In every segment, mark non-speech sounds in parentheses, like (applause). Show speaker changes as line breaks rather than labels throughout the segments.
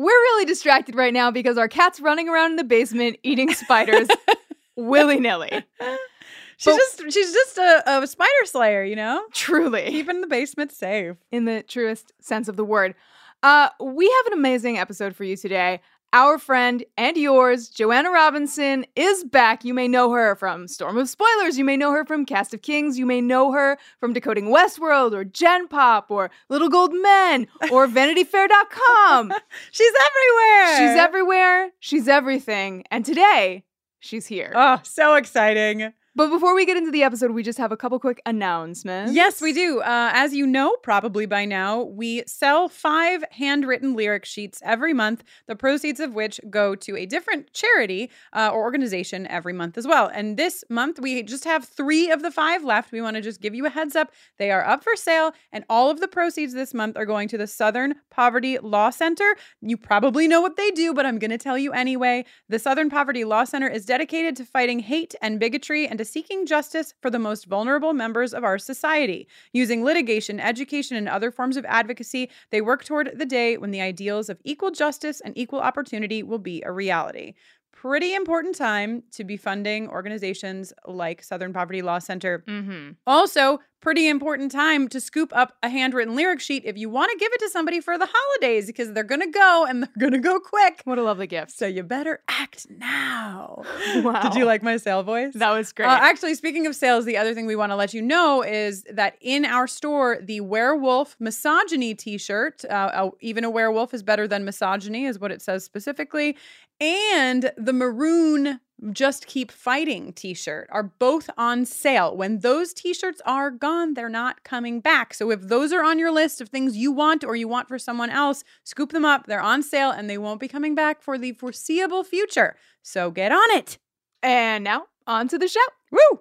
We're really distracted right now because our cat's running around in the basement eating spiders (laughs) willy nilly.
She's
But-
just she's just a, a spider slayer, you know?
Truly,
Keeping the basement safe.
in the truest sense of the word. Uh, we have an amazing episode for you today. Our friend and yours, Joanna Robinson, is back. You may know her from Storm of Spoilers. You may know her from Cast of Kings. You may know her from Decoding Westworld or Gen Pop or Little Gold Men or (laughs) VanityFair.com. (laughs)
She's everywhere.
She's everywhere. She's everything. And today, she's here.
Oh, so exciting.
But before we get into the episode, we just have a couple quick announcements.
Yes, we do. Uh, as you know, probably by now, we sell five handwritten lyric sheets every month, the proceeds of which go to a different charity uh, or organization every month as well. And this month, we just have three of the five left. We want to just give you a heads up. They are up for sale, and all of the proceeds this month are going to the Southern Poverty Law Center. You probably know what they do, but I'm going to tell you anyway. The Southern Poverty Law Center is dedicated to fighting hate and bigotry and to seeking justice for the most vulnerable members of our society. Using litigation, education, and other forms of advocacy, they work toward the day when the ideals of equal justice and equal opportunity will be a reality. Pretty important time to be funding organizations like Southern Poverty Law Center.
Mm-hmm.
Also, pretty important time to scoop up a handwritten lyric sheet if you want to give it to somebody for the holidays because they're going to go and they're going to go quick.
What a lovely gift.
So you better act now. (laughs)
Wow.
Did you like my sale voice?
That was great.
Uh, actually, speaking of sales, the other thing we want to let you know is that in our store, the werewolf misogyny t shirt, uh, uh, even a werewolf is better than misogyny, is what it says specifically, and the maroon just keep fighting t shirt are both on sale. When those t shirts are gone, they're not coming back. So if those are on your list of things you want or you want for someone else, scoop them up. They're on sale and they won't be coming back for the foreseeable future. So get on it.
and now, on to the show.
Woo!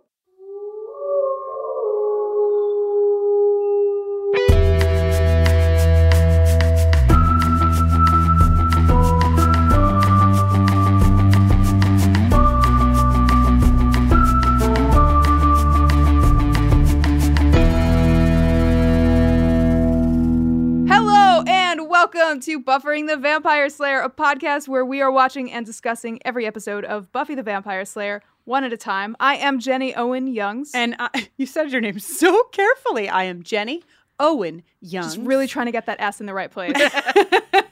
Welcome to Buffering the Vampire Slayer, a podcast where we are watching and discussing every episode of Buffy the Vampire Slayer one at a time. I am Jenny Owen Youngs.
And I, (laughs) you said your name so carefully. I am Jenny Owen Youngs.
just really trying to get that S in the right place. (laughs)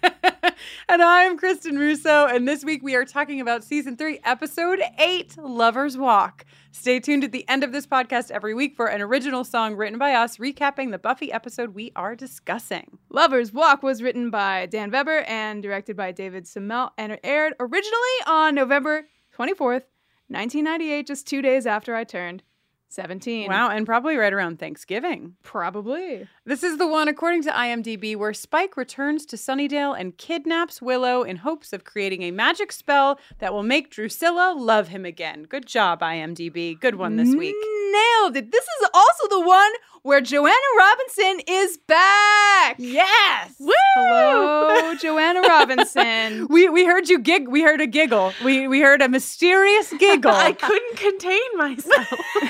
and I'm Kristin Russo. And this week we are talking about season three, episode eight, Lover's Walk. Stay tuned at the end of this podcast every week for an original song written by us recapping the Buffy episode we are discussing.
Lover's Walk was written by Dan Vebber and directed by David Semel, and it aired originally on November 24th, 1998, just two days after I turned 17.
Wow, and probably right around Thanksgiving.
Probably.
This is the one, according to IMDb, where Spike returns to Sunnydale and kidnaps Willow in hopes of creating a magic spell that will make Drusilla love him again. Good job, IMDb. Good one this week.
Nailed it. This is also the one where Joanna Robinson is back.
Yes. Woo!
Hello, (laughs) Joanna Robinson.
We we heard you gig. We heard a giggle. We we heard a mysterious (laughs) giggle.
I couldn't contain myself. (laughs)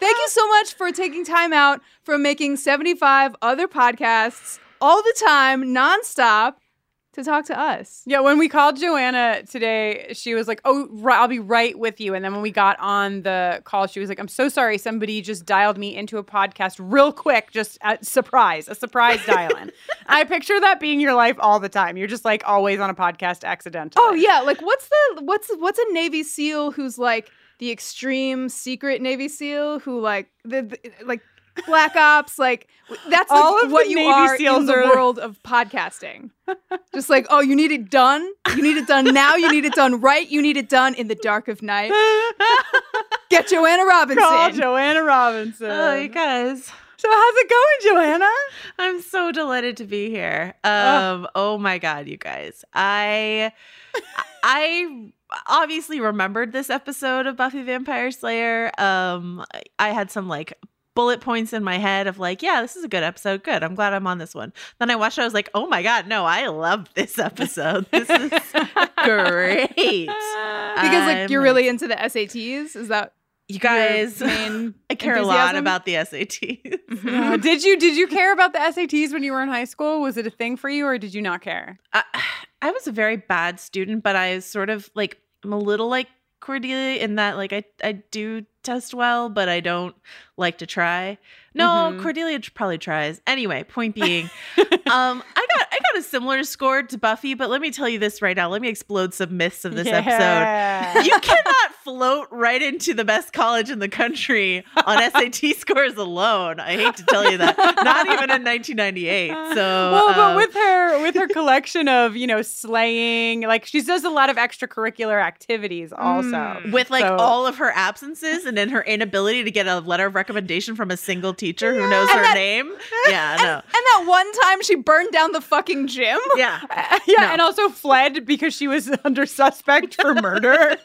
Thank you so much for taking time out from making 75 other podcasts all the time, nonstop, to talk to us.
yeah, when we called Joanna today, she was like, "Oh, I'll be right with you." And then when we got on the call, she was like, "I'm so sorry. Somebody just dialed me into a podcast real quick. Just a surprise, a surprise dial-in." (laughs) I picture that being your life all the time. You're just like always on a podcast accidentally.
Oh yeah, like what's the what's what's a Navy SEAL who's like the extreme secret Navy SEAL who like the, the like Black Ops like that's like
All of
what you
Navy
are
SEAls
in the
are-
world of podcasting. Just like oh, you need it done. You need it done now. You need it done right. You need it done in the dark of night. (laughs) Get Joanna Robinson.
Call Joanna Robinson.
oh, you guys.
So how's it going, Joanna?
I'm so delighted to be here. Um, oh my god, you guys. I I obviously remembered this episode of Buffy Vampire Slayer. Um, I- had some like bullet points in my head of like, yeah, this is a good episode. Good. I'm glad I'm on this one. Then I watched it. I was like, oh my god, no, I love this episode. This is (laughs) great. (laughs)
because like
I'm
you're really into the SATs. Is that
You guys,
your (laughs) main
I care a lot about the SATs.
Uh, did you did you care about the SATs when you were in high school? Was it a thing for you, or did you not care?
I, I was a very bad student, but I sort of like I'm a little like Cordelia in that like I I do test well, but I don't like to try. No,
Mhm.
Cordelia probably tries. Anyway, point being, (laughs) um, I got I got a similar score to Buffy, but let me tell you this right now. Let me explode some myths of this episode. You cannot float right into the best college in the country on (laughs) SAT scores alone. I hate to tell you that. Not even in 1998. So
well, but
uh,
with her with her collection of you know slaying, like she does a lot of extracurricular activities also.
Mm.
with like
So-
all of her absences and then her inability to get a letter of recommendation from a single teacher who knows
And
her
that-
name. (laughs) Yeah, no.
and that one time she burned down the fucking gym? (laughs)
Yeah. (laughs)
yeah,
No.
and also fled because she was (laughs) under suspect for murder.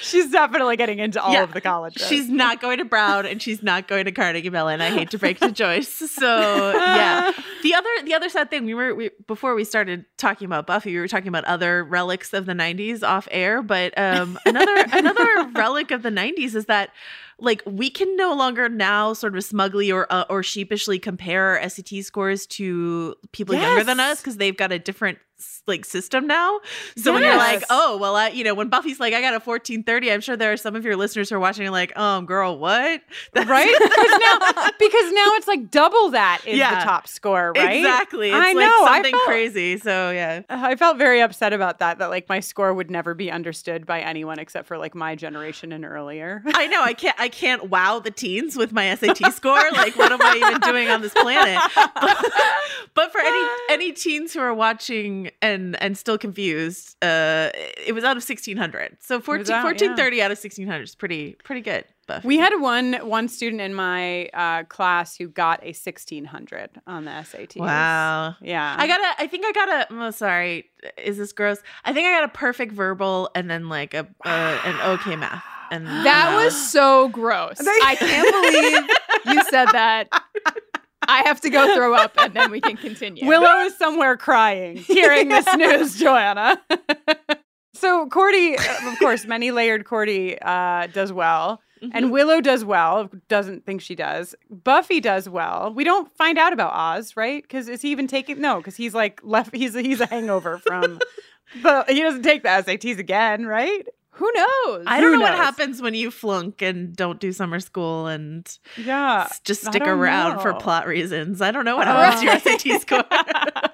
she's definitely getting into all
Yeah.
of the colleges.
She's not going to Brown and she's not going to Carnegie Mellon. I hate to break to Joyce. So yeah. The other the other sad thing we were we, before we started talking about Buffy, we were talking about other relics of the '90s off air. But um, another another relic of the '90s is that like we can no longer now sort of smugly or uh, or sheepishly compare our SAT scores to people younger than us because they've got a different like system now. So when you're like, oh well, I, you know, when Buffy's like, I got a 1430, I'm sure there are some of your listeners who are watching like, um, girl, what? That's-
right because now because now it's like double that is
Yeah.
the top score, right?
Exactly. It's
I
like
know, I
something
felt-
crazy. So yeah.
I felt very upset about that. That like my score would never be understood by anyone except for like my generation and earlier.
I know I can't I can't wow the teens with my SAT score. Like what am I even doing on this planet? (laughs) But, but for any any teens who are watching and and still confused, uh it was out of 1600. So 14
was out, yeah.
1430 out of 1600 is pretty pretty good. Buff.
We had one one student in my uh, class who got a sixteen hundred on the SATs.
Wow.
Yeah,
I got a I think I got a oh sorry, is this gross? I think I got a perfect verbal and then like a uh, an okay math. And
That
uh,
was (sighs) so gross. I can't believe you said that. (laughs) I have to go throw up and then we can continue. (laughs)
Willow is somewhere crying, hearing this (laughs) news, Joanna. (laughs) so Cordy, of course, many layered Cordy uh, does well.
Mm-hmm.
And Willow does well. Doesn't think she does. Buffy does well. We don't find out about Oz, right? Because is he even taking? No, because he's like left. He's he's a hangover from. but he doesn't take the SATs again, right?
Who knows?
I don't
Who
know what happens when you flunk and don't do summer school and
Yeah.
s- just stick
don't
around for plot reasons. I don't know what
Uh,
happens to your (laughs) SAT score. (laughs)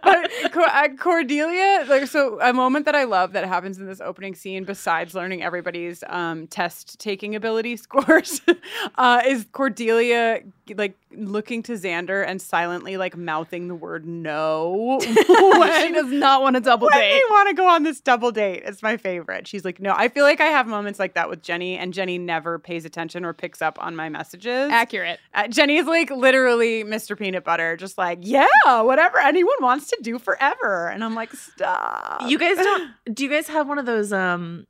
but uh, Cordelia, like, so a moment that I love that happens in this opening scene, besides learning everybody's um, test taking ability (laughs) scores, uh, is Cordelia like looking to Xander and silently like mouthing the word no (laughs)
she does not want to double
when
date.
they want to go on this double date. It's my favorite. She's like, no. I feel like I have moments like that with Jenny, and Jenny never pays attention or picks up on my messages.
Accurate.
Uh, Jenny is like literally Mr. Peanut Butter, just like, yeah, whatever anyone wants to do forever. And I'm like, stop.
you guys don't (laughs) do you guys have one of those um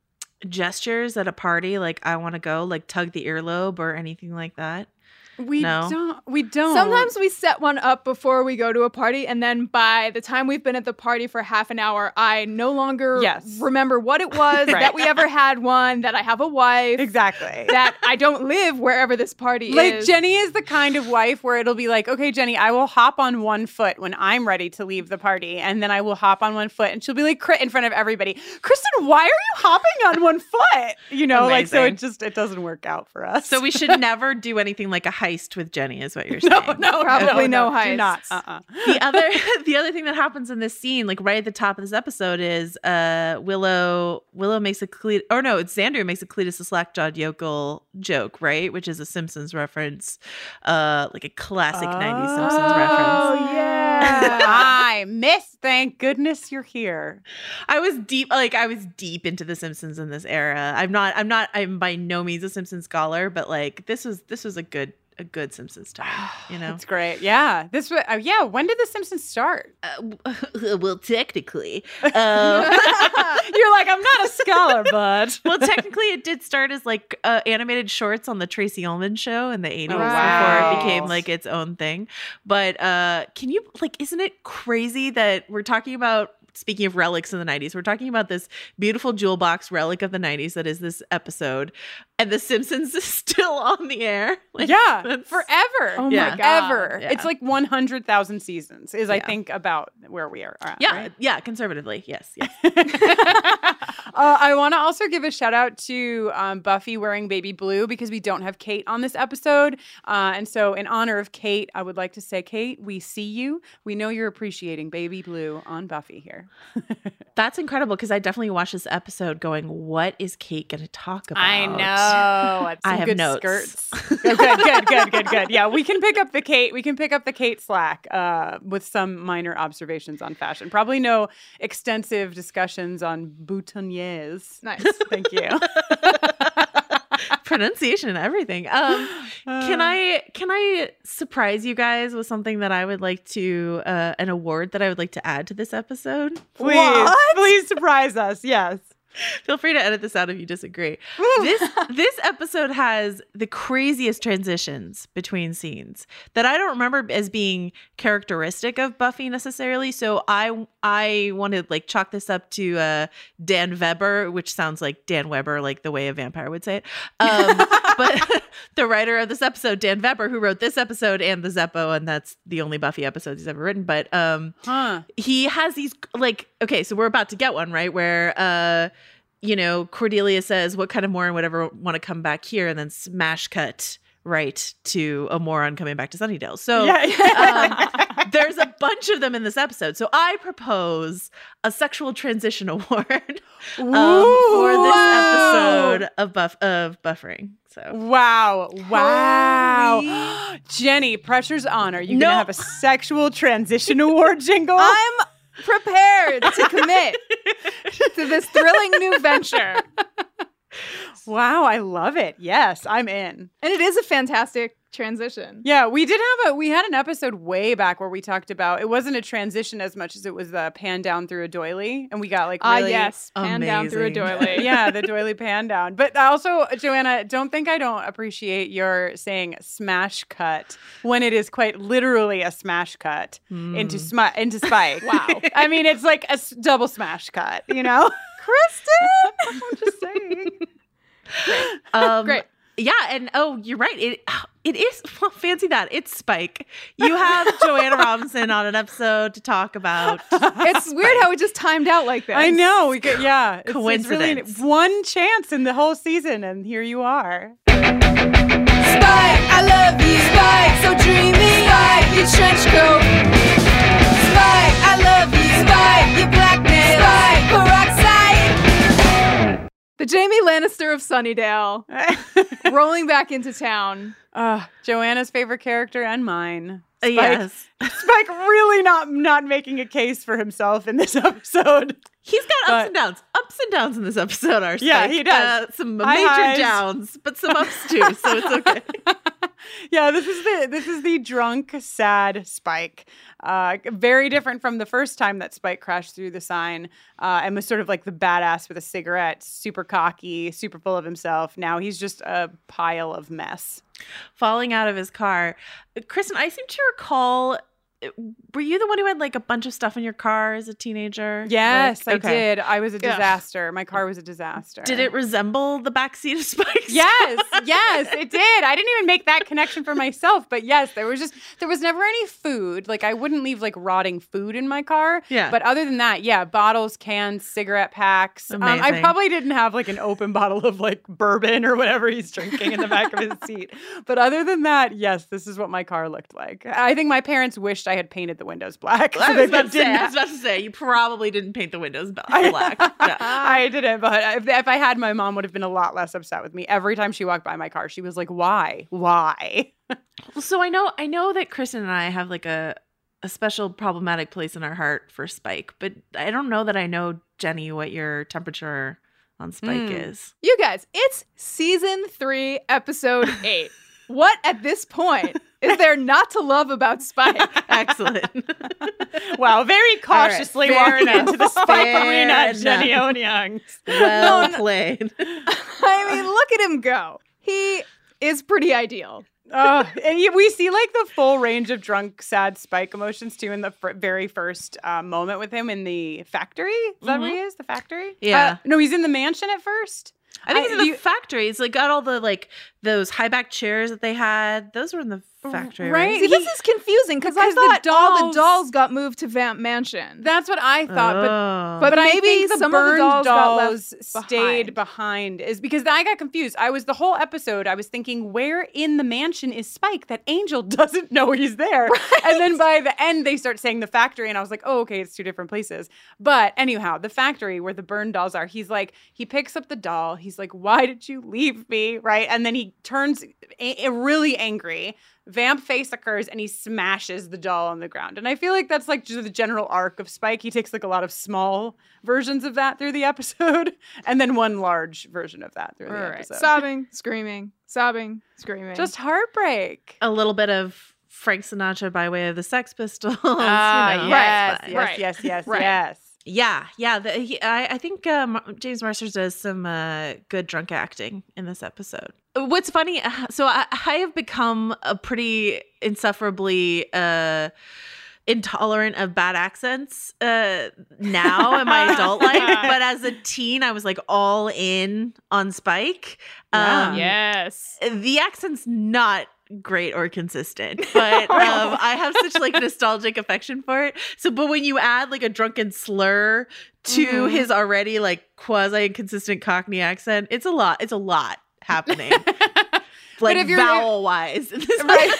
gestures at a party like I want to go like tug the earlobe or anything like that?
We
No.
don't. We don't.
Sometimes we set one up before we go to a party, and then by the time we've been at the party for half an hour, I no longer
Yes.
remember what it was, (laughs)
Right.
that we ever had one, that I have a wife,
exactly.
that I don't live wherever this party
like
is.
Like Jenny is the kind of wife where it'll be like, okay, Jenny, I will hop on one foot when I'm ready to leave the party, and then I will hop on one foot, and she'll be like, crit in front of everybody. Kristin, why are you hopping on one foot? You know, like so it just it doesn't work out for us.
So we should (laughs) never do anything like a heist with Jenny is what (laughs) you're saying.
no, no,
Probably no
heist.
Do
not. Uh-uh. (laughs)
the other (laughs) the other thing that happens in this scene, like right at the top of this episode, is uh Willow Willow makes a Cletus or no, it's Xander makes a Cletus the slack-jawed yokel joke, right? Which is a Simpsons reference, uh like a classic 90s Simpsons reference.
Oh, yeah.
I missed Thank goodness you're here.
I was deep like I was deep into the Simpsons in this era. I'm not I'm not I'm by no means a Simpsons scholar, but like this was this was a good a good Simpsons time, (sighs) you know.
That's great. Yeah. This was uh, yeah, when did the Simpsons start?
Uh, (laughs) well, technically, (laughs) um, (laughs)
You're like, I'm not a scholar, bud.
well, technically, it did start as like uh, animated shorts on the Tracey Ullman show in the 80s
Oh,
before it became like its own thing. But uh, can you like, isn't it crazy that we're talking about? Speaking of relics in the 90s, we're talking about this beautiful jewel box relic of the 90s that is this episode, and The Simpsons is (laughs) still on the air. Like,
yeah, forever.
Oh
Yeah.
my god.
Ever.
Yeah.
It's like 100,000 seasons is I think about where we are at.
Yeah,
right?
yeah, conservatively, yes, yes. (laughs)
uh, I want to also give a shout out to um, Buffy wearing baby blue because we don't have Kate on this episode. Uh, and so, in honor of Kate, I would like to say, Kate, we see you. We know you're appreciating baby blue on Buffy here. (laughs)
That's incredible because I definitely watched this episode going, what is Kate going to talk about?
I
I have
good
notes.
skirts. good, (laughs) good, good, good, good, good. Yeah, we can pick up the Kate. We can pick up the Kate slack uh, with some minor observations on fashion. Probably no extensive discussions on boutonnieres.
Nice. (laughs)
Thank you. (laughs)
pronunciation and everything. Um, can I can I surprise you guys with something that I would like to uh, an award that I would like to add to this episode?
Please,
What?
please surprise us. Yes. (laughs)
Feel free to edit this out if you disagree. this (laughs) this episode has the craziest transitions between scenes that I don't remember as being characteristic of Buffy necessarily. So I I want to like chalk this up to uh, Dan Vebber, which sounds like Dan Weber, like the way a vampire would say it. Um, (laughs) but the writer of this episode, Dan Vebber, who wrote this episode and the Zeppo, and that's the only Buffy episodes he's ever written. But um,
Huh.
he has these like okay so we're about to get one right where uh you know cordelia says what kind of moron would ever want to come back here and then smash cut right to a moron coming back to sunnydale so
yeah. yeah.
um, there's a bunch of them in this episode so i propose a sexual transition (laughs) award um, for this episode of buff of buffering so
Wow. Wow. (gasps) Jenny, pressure's on. Are you
No.
to have a sexual transition award jingle?
I'm prepared to commit to this thrilling new venture. (laughs) (laughs)
wow, I love it. Yes, I'm in.
And it is a fantastic transition.
Yeah, we did have a we had an episode way back where we talked about it wasn't a transition as much as it was the pan down through a doily and we got like
Ah,
really
yes. Pan down through a doily. (laughs)
yeah, the doily pan down. But also, Joanna, don't think I don't appreciate your saying smash cut when it is quite literally a smash cut into smi- into Spike.
Wow. (laughs)
I mean, it's like a s- double smash cut, you know? Kristin! (laughs) I'm just saying.
Um,
Great.
Yeah, and oh, you're right. It (sighs) it is well, fancy that it's Spike. You have (laughs) Joanna Robinson on an episode to talk about. (laughs)
It's weird how it just timed out like that.
I know. We could, yeah. It's, it's really
Coincidence.
one chance in the whole season, and here you are.
Spike, I love you. Spike, so dreamy. Spike, your trench coat. Spike, I love you. Spike, your blackmail. Spike, peroxide.
The Jaime Lannister of Sunnydale (laughs) rolling back into town.
uh, Joanna's favorite character and mine.
Uh,
Spike,
yes, (laughs)
Spike really not not making a case for himself in this (laughs) episode.
he's got ups
But-
and downs. Ups and downs in this episode are (laughs)
Yeah, he does.
Uh, some major downs, but some ups too. So it's okay.
yeah, this is the this is the drunk, sad Spike. Uh, very different from the first time that Spike crashed through the sign uh, and was sort of like the badass with a cigarette, super cocky, super full of himself. Now he's just a pile of mess.
Falling out of his car. Kristin, I seem to recall. Were you the one who had like a bunch of stuff in your car as a teenager?
Yes,
Like,
I
okay.
did. I was a
Yeah.
disaster. My car was a disaster.
Did it resemble the backseat of Spike's?
Yes, yes, it did. I didn't even make that connection for myself, but yes, there was just there was never any food. Like I wouldn't leave like rotting food in my car.
Yeah.
But other than that, yeah, bottles, cans, cigarette packs. Um, I probably didn't have like an open bottle of like bourbon or whatever he's drinking in the back of his (laughs) seat. But other than that, yes, this is what my car looked like. I think my parents wished I had painted the windows black.
I
so (laughs)
was, about to say, I was about to say, you probably didn't paint the windows
I-
black. (laughs) Yeah.
I didn't, but if, if I had, my mom would have been a lot less upset with me. Every time she walked by my car, she was like, "Why? Why?" (laughs)
Well, so I know, I know that Kristin and I have like a a special problematic place in our heart for Spike, but I don't know that I know Jenny what your temperature on Spike
Mm.
is.
You guys, it's season three, episode eight. What at this point is (laughs) there not to love about Spike?
Excellent. (laughs)
Wow, very cautiously
fair
walking
enough.
into the Spike
Fair
arena, Jenny
enough.
Onyang.
well (laughs) played.
I mean, look at him go. He is pretty ideal.
Oh, and we see like the full range of drunk, sad Spike emotions too in the fir- very first uh, moment with him in the factory. Is that where he is? The factory?
Yeah.
Uh, no, he's in the mansion at first.
I think
I-
it's in the
you-
factory. It's like got all the like those high back chairs that they had. Those were in the Mm, factory, right?
right?
See, this is confusing because I
Because the
thought all the
dolls-
dolls got moved to Vamp Mansion.
That's what I thought, but
Oh.
but
but I
maybe
think the
some of the dolls
dolls stayed
behind.
behind is because I got confused. I was the whole episode. I was thinking, where in the mansion is Spike? That Angel (laughs) doesn't know he's there. And then by the end, they start saying the factory, and I was like, oh, okay, it's two different places. But anyhow, the factory where the burned dolls are. He's like, he picks up the doll. He's like, why did you leave me? Right, and then he turns a- a- really angry. Vamp face occurs and he smashes the doll on the ground. And I feel like that's like just the general arc of Spike. He takes like a lot of small versions of that through the (laughs) episode and then one large version of that through
All
the
right.
episode.
Sobbing, screaming, sobbing, screaming.
just heartbreak.
a little bit of Frank Sinatra by way of the Sex Pistols. (laughs)
Ah,
you know,
yes,
it's fine.
yes,
Right.
yes, yes,
Right.
yes.
Yeah, yeah. The, he, I, I think um, James Marsters does some uh, good drunk acting in this episode. What's funny, uh, so I, I have become a pretty insufferably uh, intolerant of bad accents uh, now in my adult (laughs) life, but as a teen, I was like all in on Spike.
Yeah.
Um,
yes.
the accent's not great or consistent (laughs) but um i have such like nostalgic affection for it so but when you add like a drunken slur to
Mhm.
his already like quasi inconsistent cockney accent it's a lot it's a lot happening (laughs) like vowel wise (laughs)
Right.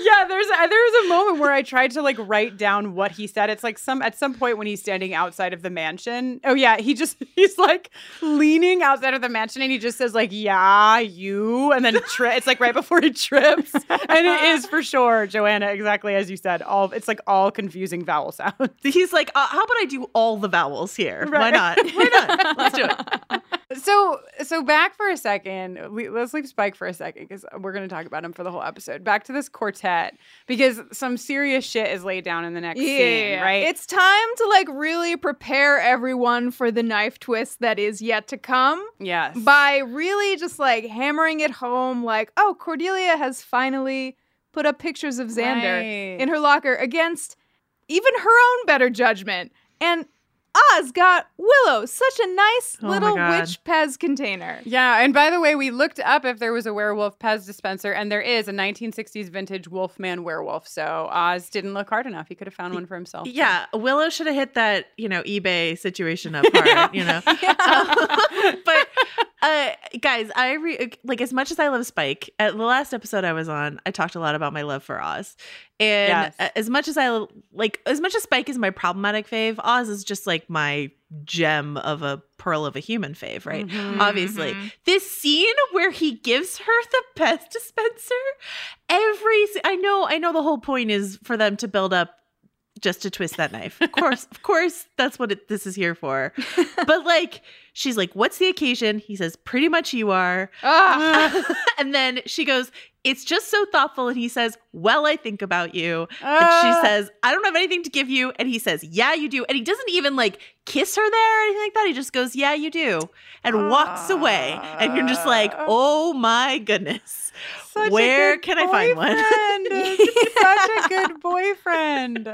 Yeah, there's a, there a moment where I tried to like write down what he said. It's like some at some point when he's standing outside of the mansion. Oh yeah, he just (laughs) he's like leaning outside of the mansion and he just says like yeah you and then tri- it's like right before he trips and it is for sure Joanna exactly as you said all it's like all confusing vowel sounds.
he's like uh, how about i do all the vowels here why not why not let's do it (laughs)
So so back for a second. We, let's leave Spike for a second because we're going to talk about him for the whole episode. Back to this quartet because some serious shit is laid down in the next scene, right?
It's time to like really prepare everyone for the knife twist that is yet to come
yes.
by really just like hammering it home like, oh, Cordelia has finally put up pictures of Xander
Right.
in her locker against even her own better judgment. And Oz got Willow, such a nice
Oh
little witch Pez container.
yeah, and by the way, we looked up if there was a werewolf Pez dispenser, and there is a 1960s vintage Wolfman werewolf. So Oz didn't look hard enough; he could have found one for himself.
yeah willow should have hit that you know ebay situation up (laughs) hard you know (laughs) (laughs) but uh guys i re- like as much as i love spike at the last episode i was on i talked a lot about my love for oz and
Yes.
as much as i like as much as spike is my problematic fave oz is just like my gem of a pearl of a human fave right
Mhm.
obviously
Mhm.
this scene where he gives her the Pez dispenser every I know i know the whole point is for them to build up just to twist that knife. (laughs) Of course of course that's what it, this is here for. (laughs) But like she's like what's the occasion? He says pretty much you are.
Ah, (laughs)
and then she goes it's just so thoughtful. And he says well i think about you. And
Ah.
she says i don't have anything to give you. And he says yeah you do. And he doesn't even like kiss her there or anything like that. He just goes yeah you do. And walks away. And you're just like
Ah.
oh my goodness
Such a
Where
good
can I find one? (laughs)
Such a good boyfriend.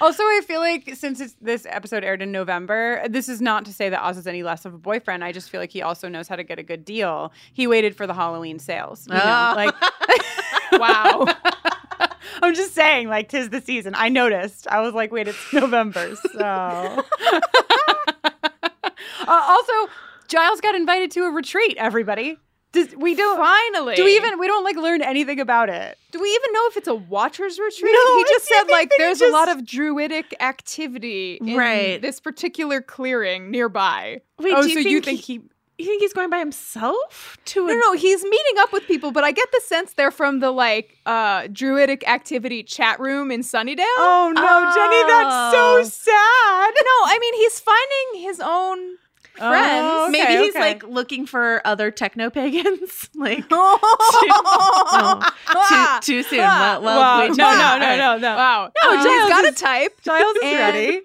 Also, I feel like since it's, this episode aired in November, this is not to say that Oz is any less of a boyfriend. I just feel like he also knows how to get a good deal. He waited for the Halloween sales. You know,
Ah.
like (laughs)
wow. (laughs)
I'm just saying, like, tis the season. I noticed. I was like, wait, it's November, so. uh, also, Giles got invited to a retreat. Everybody, Does, we don't.
Finally.
Do we even? We don't like learn anything about it.
Do we even know if it's a Watchers retreat?
No,
he just said like
that he
there's a lot of druidic activity in
Right.
this particular clearing nearby.
Wait,
oh,
do
so
you think,
you think
he,
he?
You think he's going by himself to
No,
a
no, no, he's meeting up with people, but I get the sense they're from the like uh druidic activity chat room in Sunnydale.
Oh no, Jenny, that's so
Oh.
sad.
No, I mean he's finding his own friends.
Oh, okay,
Maybe he's
okay.
like looking for other techno pagans. (laughs) like (laughs)
oh,
too, too soon. (laughs) Well, well,
Wow.
way too
no,
soon.
no, no, no, no.
Wow.
No,
he's
Giles
got a type.
Giles is
And-
ready.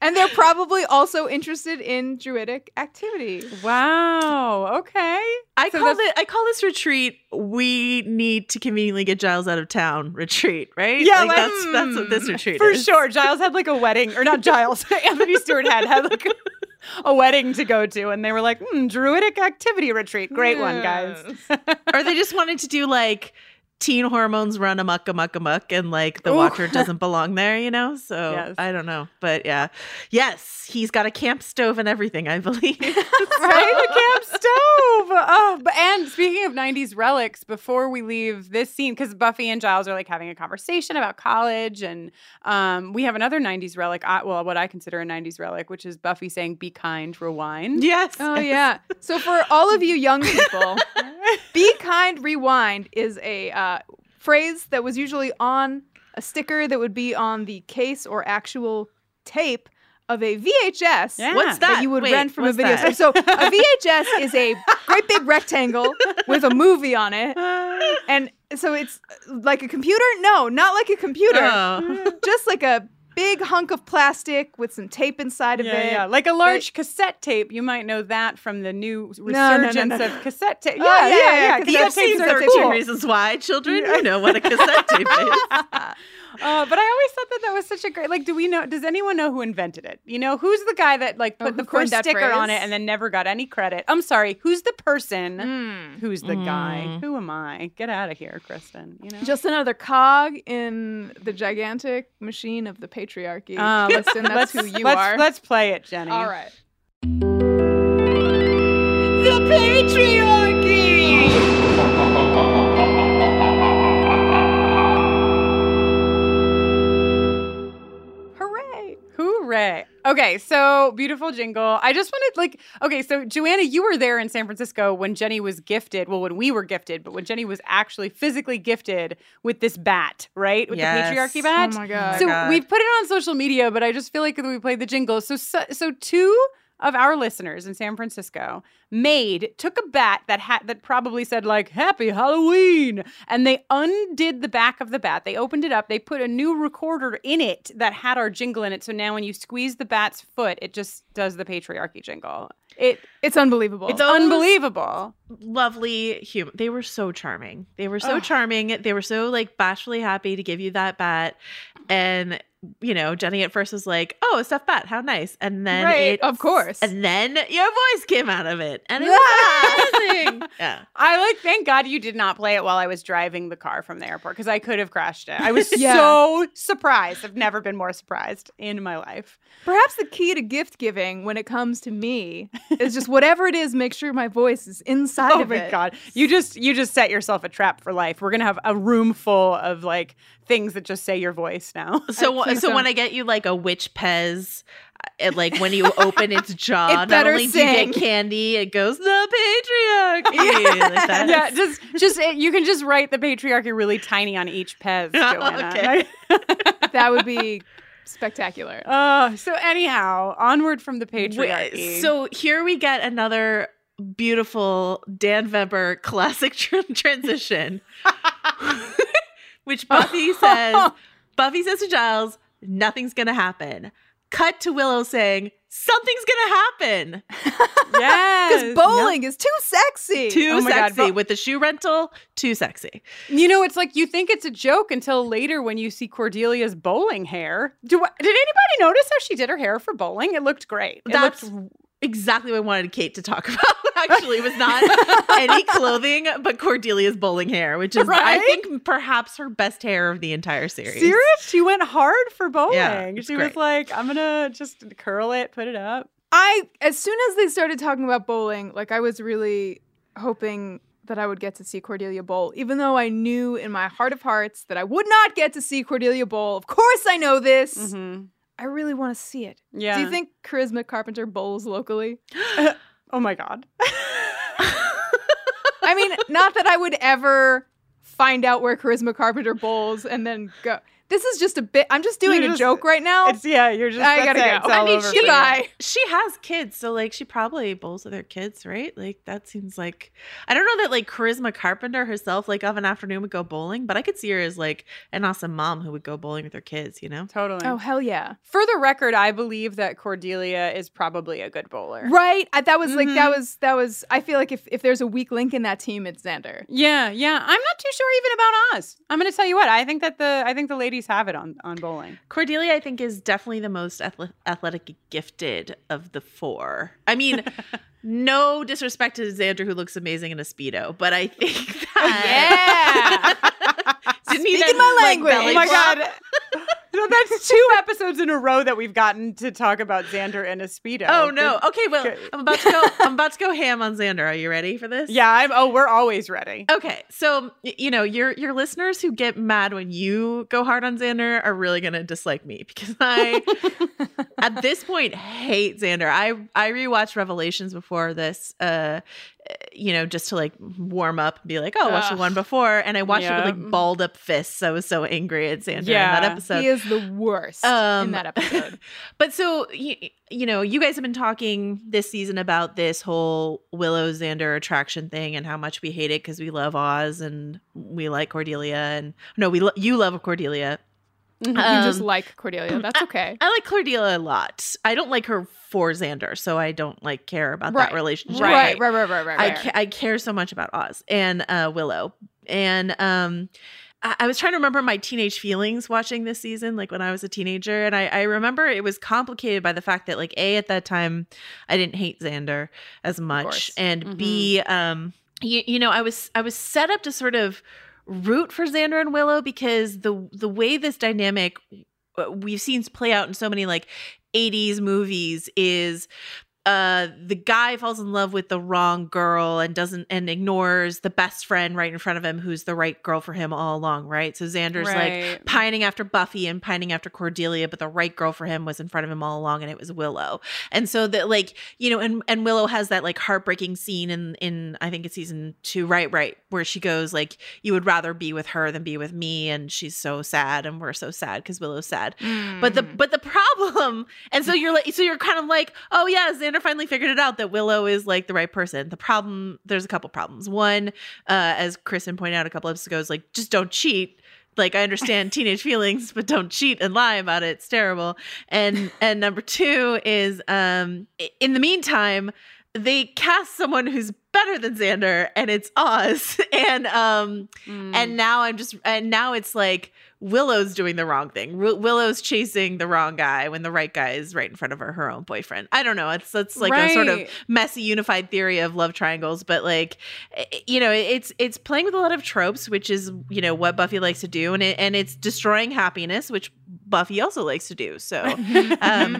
And they're probably also interested in druidic activity.
Wow. Okay.
I
So
call it. I call this retreat. We need to conveniently get Giles out of town. Retreat, right?
Yeah,
like
like,
that's that's what this hmm. retreat
For
is.
For sure. Giles had like a wedding, or not Giles, Anthony Stewart Head had like a, a wedding to go to, and they were like, hmm, druidic activity retreat. Great one, guys.
or they just wanted to do like teen hormones run amok, amok, amok, and like the
Ooh.
watcher doesn't (laughs) belong there, you know? So
Yes.
I don't know. But yeah. Yes, he's got a camp stove and everything, I believe. (laughs)
right? A camp stove. Oh, but and speaking of 90s relics, before we leave this scene, because Buffy and Giles are like having a conversation about college, and um, we have another 90s relic, well, what I consider a 90s relic, which is Buffy saying, Be kind, rewind.
yes.
Oh yeah. So for all of you young people, (laughs) "Be kind, rewind" is a uh, Uh, phrase that was usually on a sticker that would be on the case or actual tape of a VHS.
Yeah.
What's
That
that?
you would
Wait,
rent from a video
that?
store. So a (laughs) VHS is a great big rectangle with a movie on it, (laughs) and so it's like a computer. No, not like a computer.
Oh.
Just like a big hunk of plastic with some tape inside of
Yeah,
it.
yeah, like a large cassette tape. You might know that from the new
no, no,
resurgence
no.
of cassette tape.
Oh,
Yeah,
yeah,
yeah,
yeah,
yeah.
cassette
You've
tapes
seen
are
13
cool.
Reasons Why, children. You know what a cassette tape (laughs) is.
Uh, but I always thought that that was such a great. Like, do we know? Does anyone know who invented it? You know, who's the guy that like
Oh,
put
who
the
coined
first
that
sticker on it and then never got any credit? I'm sorry. Who's the person?
Mm.
Who's the guy?
Mm.
Who am I? Get out of here, Kristin. You know.
Just another cog in the gigantic machine of the patriarchy.
Uh, let's,
Kristin, that's
let's,
who you
let's,
are.
Let's play it, Jenny.
All right.
The patriarchy!
Hooray.
Okay, so beautiful jingle. I just wanted, like, okay, so Joanna, you were there in San Francisco when Jenny was gifted. Well, when we were gifted, but when Jenny was actually physically gifted with this bat, right? With
Yes.
the patriarchy oh bat.
Oh my God.
So oh
God.
we've put it on social media, but I just feel like we played the jingle. So, so, so two of our listeners in San Francisco made took a bat that had that probably said like Happy Halloween, and they undid the back of the bat. They opened it up. They put a new recorder in it that had our jingle in it. So now when you squeeze the bat's foot, it just does the patriarchy jingle. It
It's unbelievable.
it's unbelievable.
Lovely human. They were so charming. They were so
Ugh.
charming. They were so like bashfully happy to give you that bat. And you know, Jenny at first was like, "Oh, a stuffed bat, how nice!" And then
Right,
it,
of course.
and then your voice came out of it, and it was amazing. (laughs) Yeah,
I like thank God you did not play it while I was driving the car from the airport because I could have crashed it. I was (laughs)
Yeah.
so surprised. I've never been more surprised in my life.
Perhaps the key to gift giving when it comes to me is just whatever it is, make sure my voice is inside
Oh
of
my
it.
god. You just you just set yourself a trap for life. We're going to have a room full of like things that just say your voice now.
So, (laughs) so when. I get you like a witch Pez, uh, it, like when you open its (laughs) jaw,
It
not only do you get candy, it goes the patriarchy. (laughs) like that.
yeah, just just uh, you can just write the patriarchy really tiny on each Pez, (laughs) Joanna.
Okay.
That would be spectacular.
Oh, so anyhow, onward from the patriarchy.
So here we get another beautiful Dan Vebber classic tr- transition, which Buffy says. Buffy says to Giles, "Nothing's gonna happen." Cut to Willow saying, "Something's gonna happen." (laughs)
yes.
Because bowling is too sexy.
Too
Oh my God,
sexy with the shoe rental. Too sexy.
You know, it's like you think it's a joke until later when you see Cordelia's bowling hair. Do I- did anybody notice how she did her hair for bowling? It looked great. It
That's
looked
exactly what I wanted Kate to talk (laughs) about. Actually, it was not any (laughs) clothing, but Cordelia's bowling hair, which is I think perhaps her best hair of the entire series.
serious. She went hard for bowling.
Yeah, it's
she was like, "I'm gonna just curl it, put it up."
I as soon as they started talking about bowling, like I was really hoping that I would get to see Cordelia bowl, even though I knew in my heart of hearts that I would not get to see Cordelia bowl. Of course, I know this.
Mm-hmm.
I really want to see it.
Yeah.
Do you think Charisma Carpenter bowls locally? (gasps) (laughs)
oh my god. (laughs)
I mean, not that I would ever find out where Charisma Carpenter bowls and then go. This is just a bit. I'm just doing
You're
a
just-
joke right now.
It's yeah, you're just.
I gotta
it.
go.
It's
I
all
mean, she-
for you.
Goodbye.
she has kids, so like she probably bowls with her kids, right? Like that seems like I don't know that like Charisma Carpenter herself, like of an afternoon would go bowling, but I could see her as like an awesome mom who would go bowling with her kids, you know?
Totally.
oh hell yeah!
For the record, I believe that Cordelia is probably a good bowler.
Right. I, that was like that
Mhm.
was that was. I feel like if if there's a weak link in that team, it's Xander.
Yeah, yeah. I'm not too sure even about Oz. I'm going to tell you what. I think that the I think the ladies have it on on bowling.
Cordelia, I think, is definitely the most athletic gifted of the four. I mean, (laughs) no disrespect to Xander, who looks amazing in a speedo, but I think (laughs) that (laughs) Didn't he
Speaking
then,
my language.
belly
Oh my god. So that's two episodes in a row that we've gotten to talk about Xander and a speedo.
Oh no! Okay, well,
good.
I'm about to go. (laughs) I'm about to go ham on Xander. Are you ready for this?
Yeah. I'm, oh, we're always ready.
Okay, so you know your your listeners who get mad when you go hard on Xander are really gonna dislike me because I, (laughs) at this point, hate Xander. I I rewatched Revelations before this, uh, you know, just to like warm up and be like, oh, watch the
Ugh.
one before, and I watched it with like balled up fists. I was so angry at Xander in
Yeah.
that episode.
he is the worst in
Um,
that episode. (laughs)
But so you, you know, you guys have been talking this season about this whole Willow Xander attraction thing and how much we hate it because we love Oz and we like Cordelia and no, we lo- you love Cordelia.
You just
Um,
like Cordelia. (clears throat) That's okay.
I like Cordelia a lot. I don't like her for Xander, so I don't like care about
Right.
that relationship.
Right, right, right, right, right.
I
right.
ca- I care so much about Oz and uh, Willow, and um, I-, I was trying to remember my teenage feelings watching this season, like when I was a teenager, and I, I remember it was complicated by the fact that, like, a at that time, I didn't hate Xander as much, and b, um, you, you know, I was I was set up to sort of root for Xander and Willow because the the way this dynamic uh, we've seen play out in so many like 80s movies is uh the guy falls in love with the wrong girl and doesn't and ignores the best friend right in front of him who's the right girl for him all along right? So xander's like pining after buffy and pining after cordelia but the right girl for him was in front of him all along and it was willow. And so that like you know and and willow has that like heartbreaking scene in in i think it's season two right right where she goes like you would rather be with her than be with me and she's so sad and we're so sad because willow's sad. But the
Mhm.
but the problem, and so you're like, so you're kind of like, oh yeah, Xander finally figured it out that Willow is like the right person. The problem, there's a couple problems. One, uh, as Kristen pointed out a couple episodes ago, is like just don't cheat. Like I understand (laughs) teenage feelings, but don't cheat and lie about it. It's terrible. And (laughs) and number two is, um, in the meantime, they cast someone who's better than Xander, and it's Oz. (laughs) And um,
Mm.
and now I'm just and now it's like Willow's doing the wrong thing. Wi- Willow's chasing the wrong guy when the right guy is right in front of her her own boyfriend. I don't know. It's it's like a sort of messy unified theory of love triangles, but like you know, it's it's playing with a lot of tropes, which is you know what Buffy likes to do, and it and it's destroying happiness, which Buffy also likes to do. So, (laughs) um,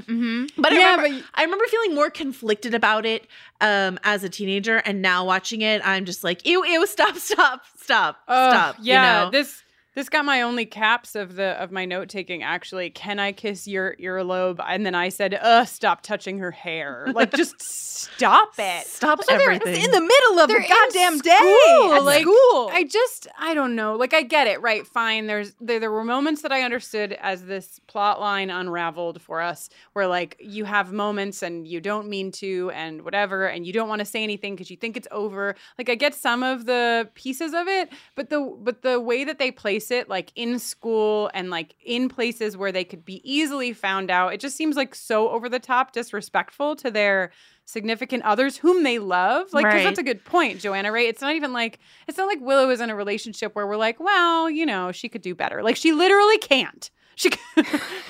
Mhm.
but I
Yeah,
remember,
but-
I remember feeling more conflicted about it um, as a teenager, and now watching it, I'm just like, ew, ew, stop, stop, stop,
Ugh,
stop.
Yeah,
you know?
this this got my only caps of the of my note taking. Actually, can I kiss your earlobe? And then I said, "Uh, stop touching her hair. Like, just (laughs) stop it.
stop
So they're
everything.
in the middle of
They're
the goddamn day. At
like,
school.
I just I don't know. Like I get it, right? Fine. There's there, there were moments that I understood as this plot line unraveled for us where like you have moments and you don't mean to and whatever and you don't want to say anything because you think it's over. Like I get some of the pieces of it, but the but the way that they place it like in school and like in places where they could be easily found out, it just seems like so over the top disrespectful to their significant others whom they love. Like, because
Right.
that's a good point, Joanna, right? It's not even like, it's not like Willow is in a relationship where we're like, well, you know, she could do better. Like, she literally can't. (laughs) She, (laughs)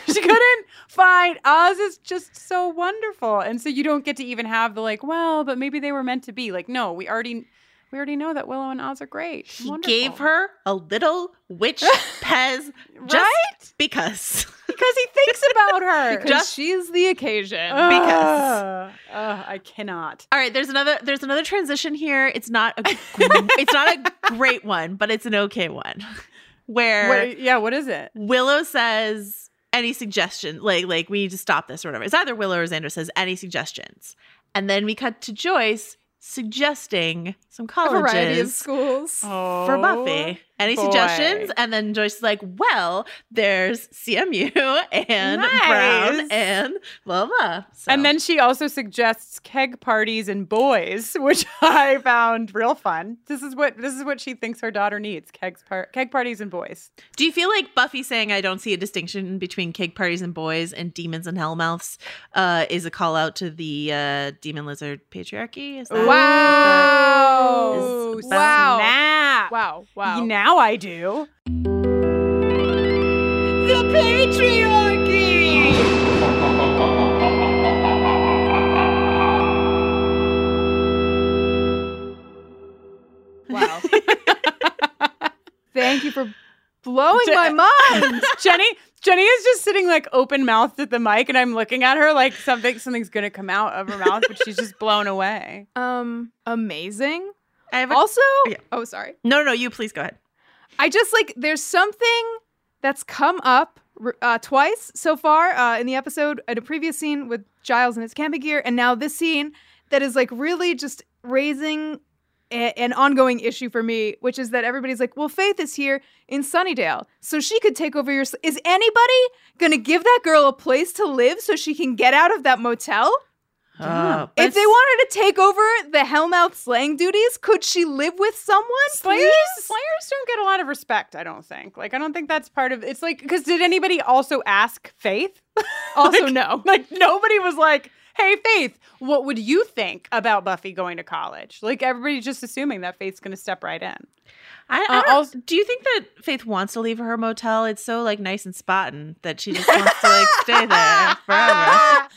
she couldn't find Oz is just so wonderful. And so you don't get to even have the like, well, but maybe they were meant to be. Like, no, we already we already know that Willow and Oz are great.
he
Wonderful.
gave her a little witch (laughs) pez just
right?
because.
Because he thinks about her. (laughs)
because
just-
she's the occasion.
Because Ugh, I cannot.
All right, there's another there's another transition here. It's not a (laughs) it's not a great one, but it's an okay one. Where
What, yeah, what is it?
Willow says any suggestion, like like we need to stop this or whatever. It's either Willow or Xander says any suggestions, and then we cut to Joyce suggesting some
A
colleges
variety of schools.
For Buffy. Any
boy.
suggestions? And then Joyce is like, well, there's CMU (laughs) and
Nice.
Brown and blah blah. So-
And then she also suggests keg parties and boys, (laughs) which I found real fun. This is what this is what she thinks her daughter needs: kegs, par- keg parties and boys.
do you feel like Buffy saying I don't see a distinction between keg parties and boys and demons and hellmouths uh, is a call out to the uh, demon lizard patriarchy? Is that
Wow.
Is-
wow.
Snap.
Wow. Wow.
Now I do.
The patriarchy!
Wow. (laughs) Thank you for blowing
Je-
my mind. (laughs)
Jenny, Jenny is just sitting like open mouthed at the mic, and I'm looking at her like something something's gonna come out of her mouth, but she's just blown away.
Um, amazing.
I have a-
Also,
yeah.
oh, sorry.
no, no, you please go ahead.
I just like there's something that's come up uh, twice so far uh, in the episode at a previous scene with Giles and his camping gear, and now this scene that is like really just raising a- an ongoing issue for me, which is that everybody's like, "Well, Faith is here in Sunnydale, so she could take over your." Is anybody gonna give that girl a place to live so she can get out of that motel?
Oh,
If they wanted to take over the Hellmouth slaying duties, could she live with someone?
Slayers,
please?
Slayers don't get a lot of respect. I don't think. Like, I don't think that's part of. It's like because did anybody also ask Faith? (laughs)
Also,
Like-
no. (laughs)
Like nobody was like, "Hey, Faith, what would you think about Buffy going to college?" Like everybody's just assuming that Faith's going to step right in.
I, I
Uh, also-
do you think that Faith wants to leave her motel? It's so like nice and spotting that she just wants to like stay there (laughs) forever.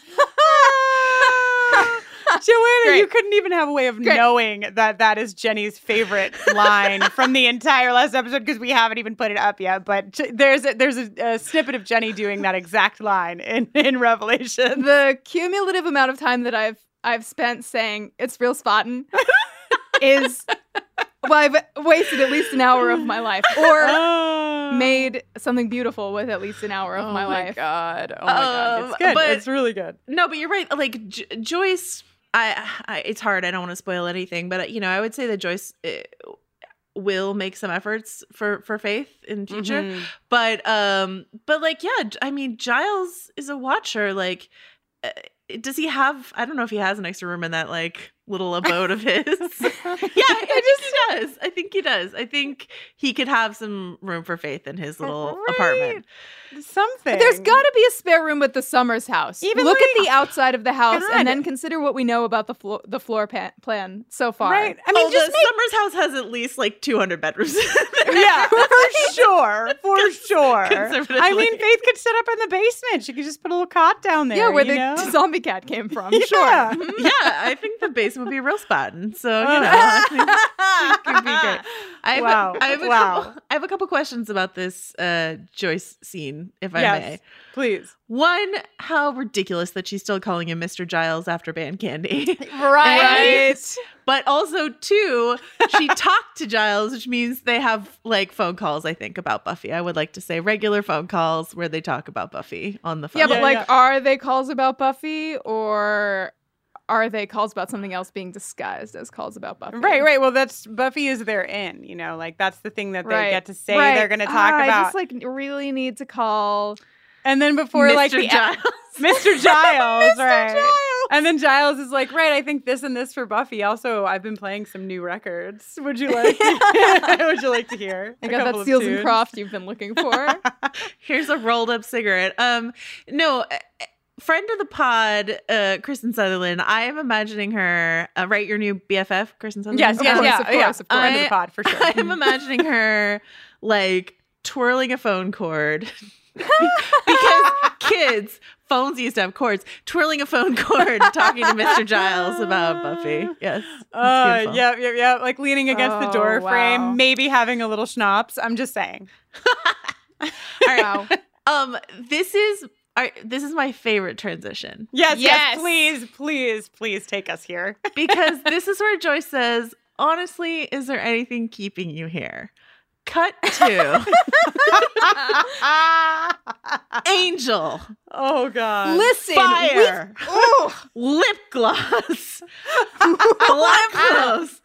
Joanna,
Great.
you couldn't even have a way of
Great.
knowing that that is Jenny's favorite (laughs) line from the entire last episode because we haven't even put it up yet. But there's a, there's a, a snippet of Jenny doing that exact line in (laughs) in Revelation.
the cumulative amount of time that I've I've spent saying it's real spotting (laughs) is well, I've wasted at least an hour of my life, or
Oh.
made something beautiful with at least an hour of my life.
Oh
my life.
god! Oh my god! It's
Um,
good.
but-
it's really good.
No, but you're right. Like J- Joyce, I, I, it's hard. I don't want to spoil anything, but you know, I would say that Joyce uh, will make some efforts for for Faith in future.
Mhm.
But um, but like, yeah, I mean, Giles is a watcher. Like, uh, does he have? I don't know if he has an extra room in that like little abode of his. (laughs) (laughs) yeah, I just he does. I think he does. I think he could have some room for Faith in his little apartment.
Something.
There's got to be a spare room at the Summers house.
Even
Look
like-
at the (laughs) outside of the house,
God.
and then consider what we know about the floor the floor pa- plan so far.
right. I mean,
oh,
just
the Summers house has at least like 200 bedrooms.
yeah, for sure, for sure. I mean, Faith could set up in the basement. She could just put a little cot down there.
Yeah, where
you
the
know?
zombie cat came from.
Yeah.
Sure.
yeah, I think the basement would be real spotting. So you know, I (laughs) it could be great. (laughs) I have,
Wow.
a, I have a
Wow.
couple. I have a couple questions about this uh, Joyce scene, if I
yes,
may.
please.
One, how ridiculous that she's still calling him Mr. Giles after band candy. (laughs)
Right.
but also, two, she talked to Giles, which means they have like phone calls, I think, about Buffy. I would like to say regular phone calls where they talk about Buffy on the phone.
Yeah, but
Yeah,
like,
yeah.
are they calls about Buffy or are they calls about something else being disguised as calls about Buffy?
Right, right. Well, that's Buffy is their in. You know, like that's the thing that they
Right.
get to say
Right.
they're going to talk
Ah,
about.
I just like really need to call.
and then before
Mr.
like the
Giles. (laughs)
Mr. (laughs) Giles,
Mr.
right?
Giles.
And then Giles is like, right, I think this and this for Buffy. Also, I've been playing some new records. Would you like? (laughs) would you like to hear?
I got that Seals and
tunes?
Croft you've been looking for.
Here's a rolled up cigarette. Um, no, uh, friend of the pod, uh, Kristine Sutherland. I am imagining her. Uh, right, your new BFF, Kristine Sutherland.
Yes,
Of
yes,
course,
yeah,
of course,
yeah.
of course.
Friend of
I-
the pod for sure. (laughs)
I am imagining her like twirling a phone cord. (laughs) because (laughs) kids, phones used to have cords, twirling a phone cord, talking to Mr. Giles about Buffy. Yes. it's
Uh,
beautiful.
yeah, yeah, yeah. Like leaning against the
Oh,
door
wow.
frame, maybe having a little schnapps. I'm just saying.
All right.
wow.
Um, this is all right, this is my favorite transition.
Yes, yes,
Yes.
please, please, please take us here. (laughs)
because this is where Joyce says, honestly, is there anything keeping you here? cut to (laughs) Angel,
oh God.
Listen,
fire,
Ooh,
lip gloss, (laughs) black clothes.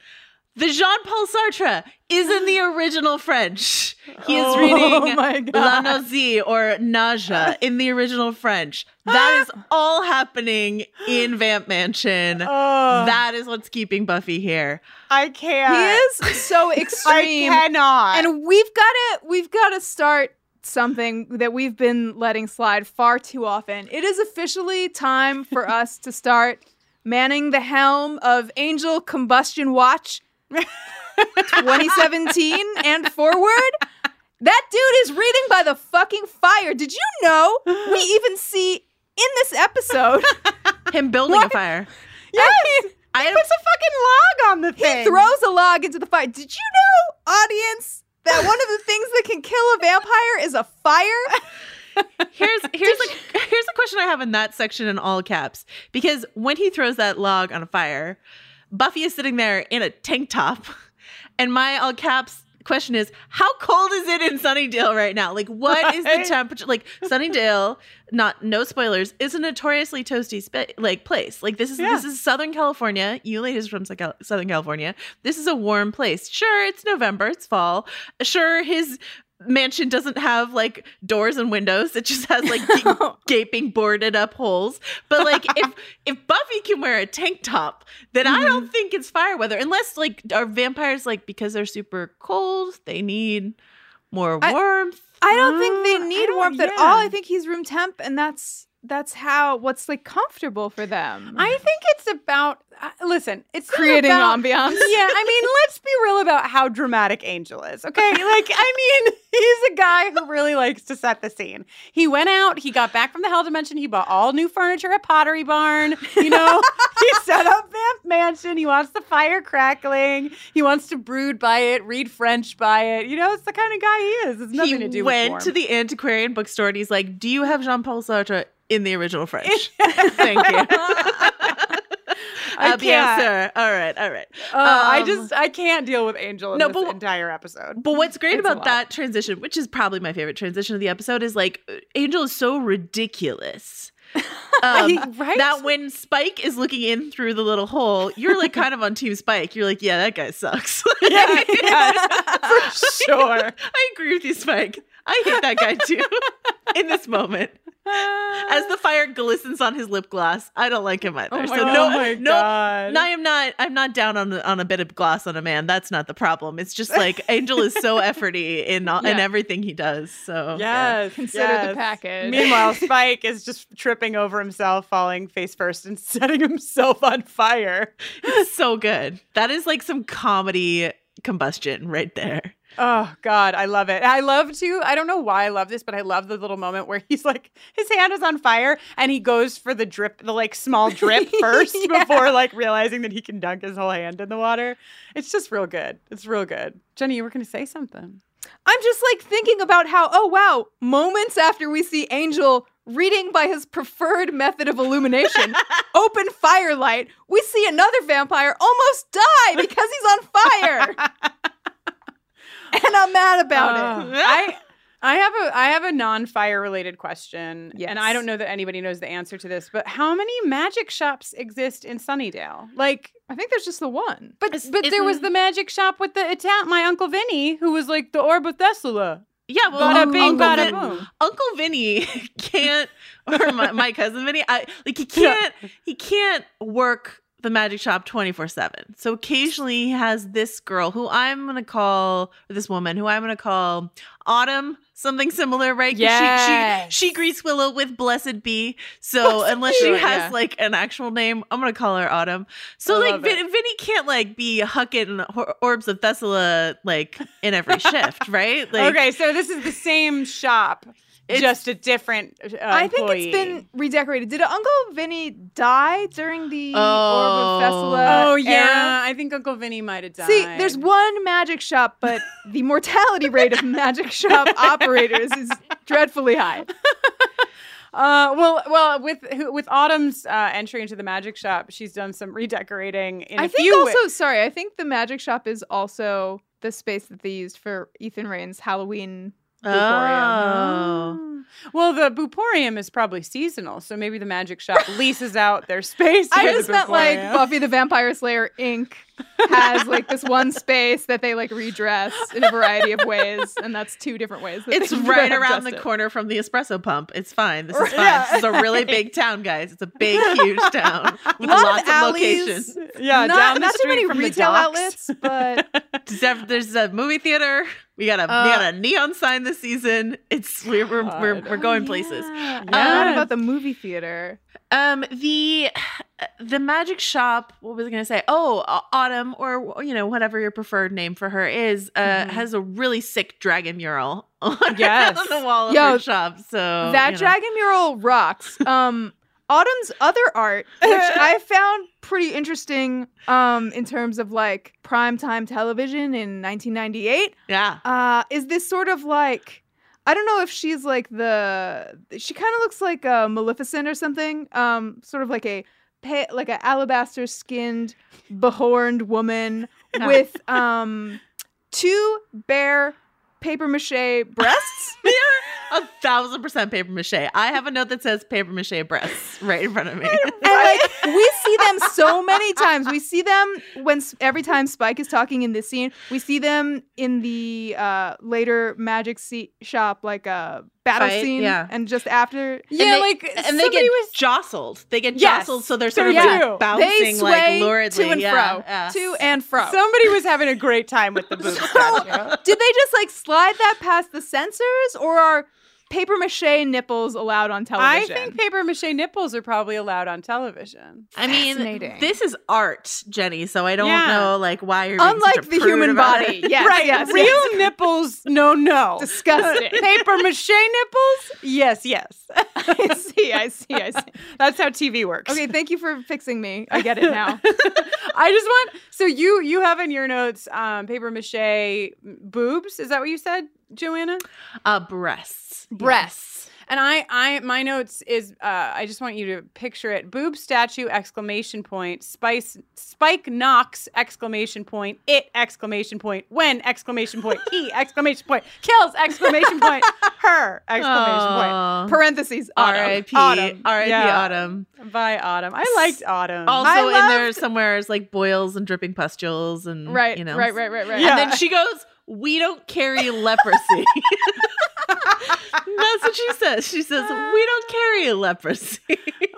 The Jean Paul Sartre is in the (gasps) original French. He is
Oh (laughs)
reading La. Nausée or Nausea in the original French. That is (gasps) all happening in Vamp Mansion.
Oh,
that is what's keeping Buffy here.
I can't.
he is so (laughs) extreme.
I cannot.
and we've got to we've got to start something that we've been letting slide far too often. It is officially time for (laughs) us to start manning the helm of Angel Combustion Watch 2017 and forward. That dude is reading by the fucking fire. Did you know we even see in this episode (laughs)
Him building a fire.
yes,
I
he puts a fucking log on the thing.
he throws a log into the fire. Did you know, audience, that one of the things that can kill a vampire is a fire? (laughs)
here's here's a (laughs) here's a question I have in that section in all caps because when he throws that log on a fire, Buffy is sitting there in a tank top, (laughs) and my all caps question is how cold is it in Sunnydale right now? Like what is the temperature? Like Sunnydale, not no spoilers, is a notoriously toasty spa- like place. Like this is
Yeah.
this is Southern California. You ladies from Southern California. This is a warm place. Sure, it's November, it's fall. Sure, his mansion doesn't have like doors and windows. It just has like ga- (laughs) (laughs) gaping boarded up holes. But like if (laughs) if Buffy can wear a tank top, then I don't think it's fire weather unless like are vampires like because they're super cold, they need more warmth.
I don't think
Uh,
they need
don't-
warmth at all. I think he's room temp, and that's that's how what's like comfortable for them.
I think it's about. Uh, listen, it's
creating
about,
ambiance. (laughs)
Yeah, I mean, let's be real about how dramatic Angel is. Okay, like I mean, (laughs) he's a guy who really likes to set the scene. He went out, he got back from the Hell Dimension, he bought all new furniture at Pottery Barn. You know, (laughs) he set up Vamp Mansion. He wants the fire crackling. He wants to brood by it, read French by it. You know, it's the kind of guy he is. It's nothing
he
to do
went
with
to the antiquarian bookstore and he's like, "Do you have Jean Paul Sartre in the original French?" (laughs) Thank you. (laughs)
I
Uh,
can't.
sûr. All right, all right.
Uh, I
Um,
just I can't deal with Angel in
No,
this
but-
entire episode.
But what's great
It's
about that transition, which is probably my favorite transition of the episode, is like Angel is so ridiculous. (laughs) Um,
Right?
That when Spike is looking in through the little hole, you're like kind of on Team Spike. You're like, yeah, that guy sucks.
Yeah, for sure.
I agree with you, Spike. I hate that guy too. in this moment, as the fire glistens on his lip gloss, I don't like him either.
Oh my
so
God.
no,
oh my
no,
god.
no, I am not. I'm not down on on a bit of gloss on a man. That's not the problem. It's just like (laughs) Angel is so efforty in all, in everything he does. So yeah.
Yes.
Consider the
yes.
package.
Meanwhile, (laughs) Spike is just tripping over himself, falling face first, and (laughs) setting himself on fire.
it's so good. That is like some comedy combustion right there.
Oh God, I love it. I love to. I don't know why I love this, but I love the little moment where he's like, his hand is on fire, and he goes for the drip, the like small drip (laughs) first
Yeah.
before like realizing that he can dunk his whole hand in the water. It's just real good. It's real good. Jenny, you were gonna say something.
I'm just like thinking about how, oh wow, moments after we see Angel reading by his preferred method of illumination, (laughs) open firelight, we see another vampire almost die (laughs) because he's on fire. And I'm mad about
Uh,
it. (laughs)
I I have a I have a non-fire related question, and I don't know that anybody knows the answer to this. But how many magic shops exist in Sunnydale? Like,
I think there's just the one.
but
It's-
but there was the magic shop with the Italian, my uncle Vinny, who was like the Orb of Thesulah.
Yeah, well,
Bada
Uncle,
bing,
Uncle,
bada
Vin- Uncle Vinny (laughs) can't, or my, my cousin Vinny, I like he can't, he can't work the magic shop twenty four seven. So occasionally he has this girl who I'm gonna call, or this woman who I'm gonna call Autumn, something similar, right?
Yeah.
She, she, she greets Willow with Blessed Be. So unless she has
yeah.
like an actual name, I'm gonna call her Autumn. So
I
like Vin, Vinny can't like be hucking orbs of Thesulah like in every (laughs) shift, right? Like,
okay, so this is the same shop,
It's-
just a different. Uh,
I think
employee.
it's been redecorated. Did Uncle Vinny die during the Orb
Oh.
of Thesulah?
Oh
era?
yeah, I think Uncle Vinny might have died.
See, there's one magic shop, but the mortality rate of magic shop (laughs) operators is dreadfully high. (laughs)
Uh, well, well, with with Autumn's uh, entry into the magic shop, she's done some redecorating in a
I think also, sorry, I think the magic shop is also the space that they used for Ethan Rayne's Halloween.
Oh.
Oh. Well, the Buporium is probably seasonal, so maybe the magic shop leases out their space.
I
the
just meant like Buffy the Vampire Slayer Inc. has like this one space that they like redress in a variety of ways, and that's two different ways. That
It's (laughs) right around the
it.
corner from the espresso pump. It's fine. This is (laughs) fine.
Yeah.
This is a really big town, guys. It's a big, huge town (laughs) with
Lot of
lots of,
alleys.
locations.
yeah,
not
down the
not too
street
many
from the
retail
docks.
outlets, but
There's a- There's a movie theater. We got a we
Uh,
got a neon sign this season. It's we're we're we're, we're going places.
I
Yes.
forgot about the movie theater.
Um, the the magic shop. What was I gonna say? Oh, Autumn, or you know whatever your preferred name for her is, uh,
Mhm.
has a really sick dragon mural (laughs) on,
Yes. (laughs)
on the wall of
Yo,
her shop. So
that
you know.
dragon mural rocks. Um, Autumn's other art, which I (laughs) found pretty interesting, um, in terms of like primetime television in 1998,
yeah.
uh, is this sort of like. I don't know if she's like the. She kind of looks like a Maleficent or something. Um, sort of like a, like a alabaster skinned, (laughs) behorned woman with (laughs) um, two bare paper mache breasts. (laughs)
A thousand percent paper mache. I have a note that says paper mache breasts right in front of me.
And (laughs) like we see them so many times. We see them when every time Spike is talking in this scene. We see them in the uh, later magic se- shop, like a battle
Fight,
scene,
yeah.
and just after.
Yeah,
they-
like
and they get
was
jostled. They get
Yes,
jostled, so they're
so
sort of
they
like
do.
They
bouncing
sway
like luridly.
to and
yeah,
fro,
yeah.
to and fro.
somebody was having a great time with the (laughs) boob statue.
Did they just like slide that past the censors, or are paper mache nipples allowed on television.
I think paper mache nipples are probably allowed on television.
I mean,
Fascinating.
this is art, Jenny. So I don't
Yeah.
know like why you're being
Unlike
such a
the
prude
human body,
it.
yes, (laughs)
right,
yes,
real
yes. (laughs)
nipples, no, no.
Disgusting. (laughs)
paper mache nipples, yes, yes.
I see, I see, I see.
That's how TV works.
Okay, thank you for fixing me. I get it now.
I just want so you you have in your notes um paper mache boobs. Is that what you said, Joanna?
Uh, breasts.
breasts. And I, I, my notes is, uh, I just want you to picture it: boob statue exclamation point, spice, Spike Knox exclamation point, it exclamation point, when exclamation point, he (laughs) exclamation point, kills exclamation point, (laughs) her exclamation point.
Parentheses. Autumn.
R.I.P.
Autumn.
R.I.P.
Yeah.
Autumn.
By Autumn, I liked Autumn.
Also
I
in there somewhere is like boils and dripping pustules and
Right,
you know.
right, right, right, right.
Yeah.
And then she goes, "We don't carry leprosy." That's what she says. She says, "We don't carry leprosy."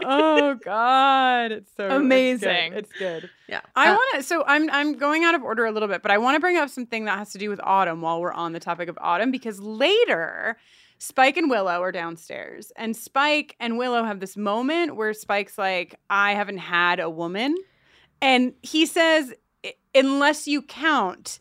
oh God, it's so it's good.
Amazing.
It's good.
yeah.
I
Uh,
want to. So I'm I'm going out of order a little bit, but I want to bring up something that has to do with autumn while we're on the topic of autumn because later. Spike and Willow are downstairs, and Spike and Willow have this moment where Spike's like, I haven't had a woman. And he says, unless you count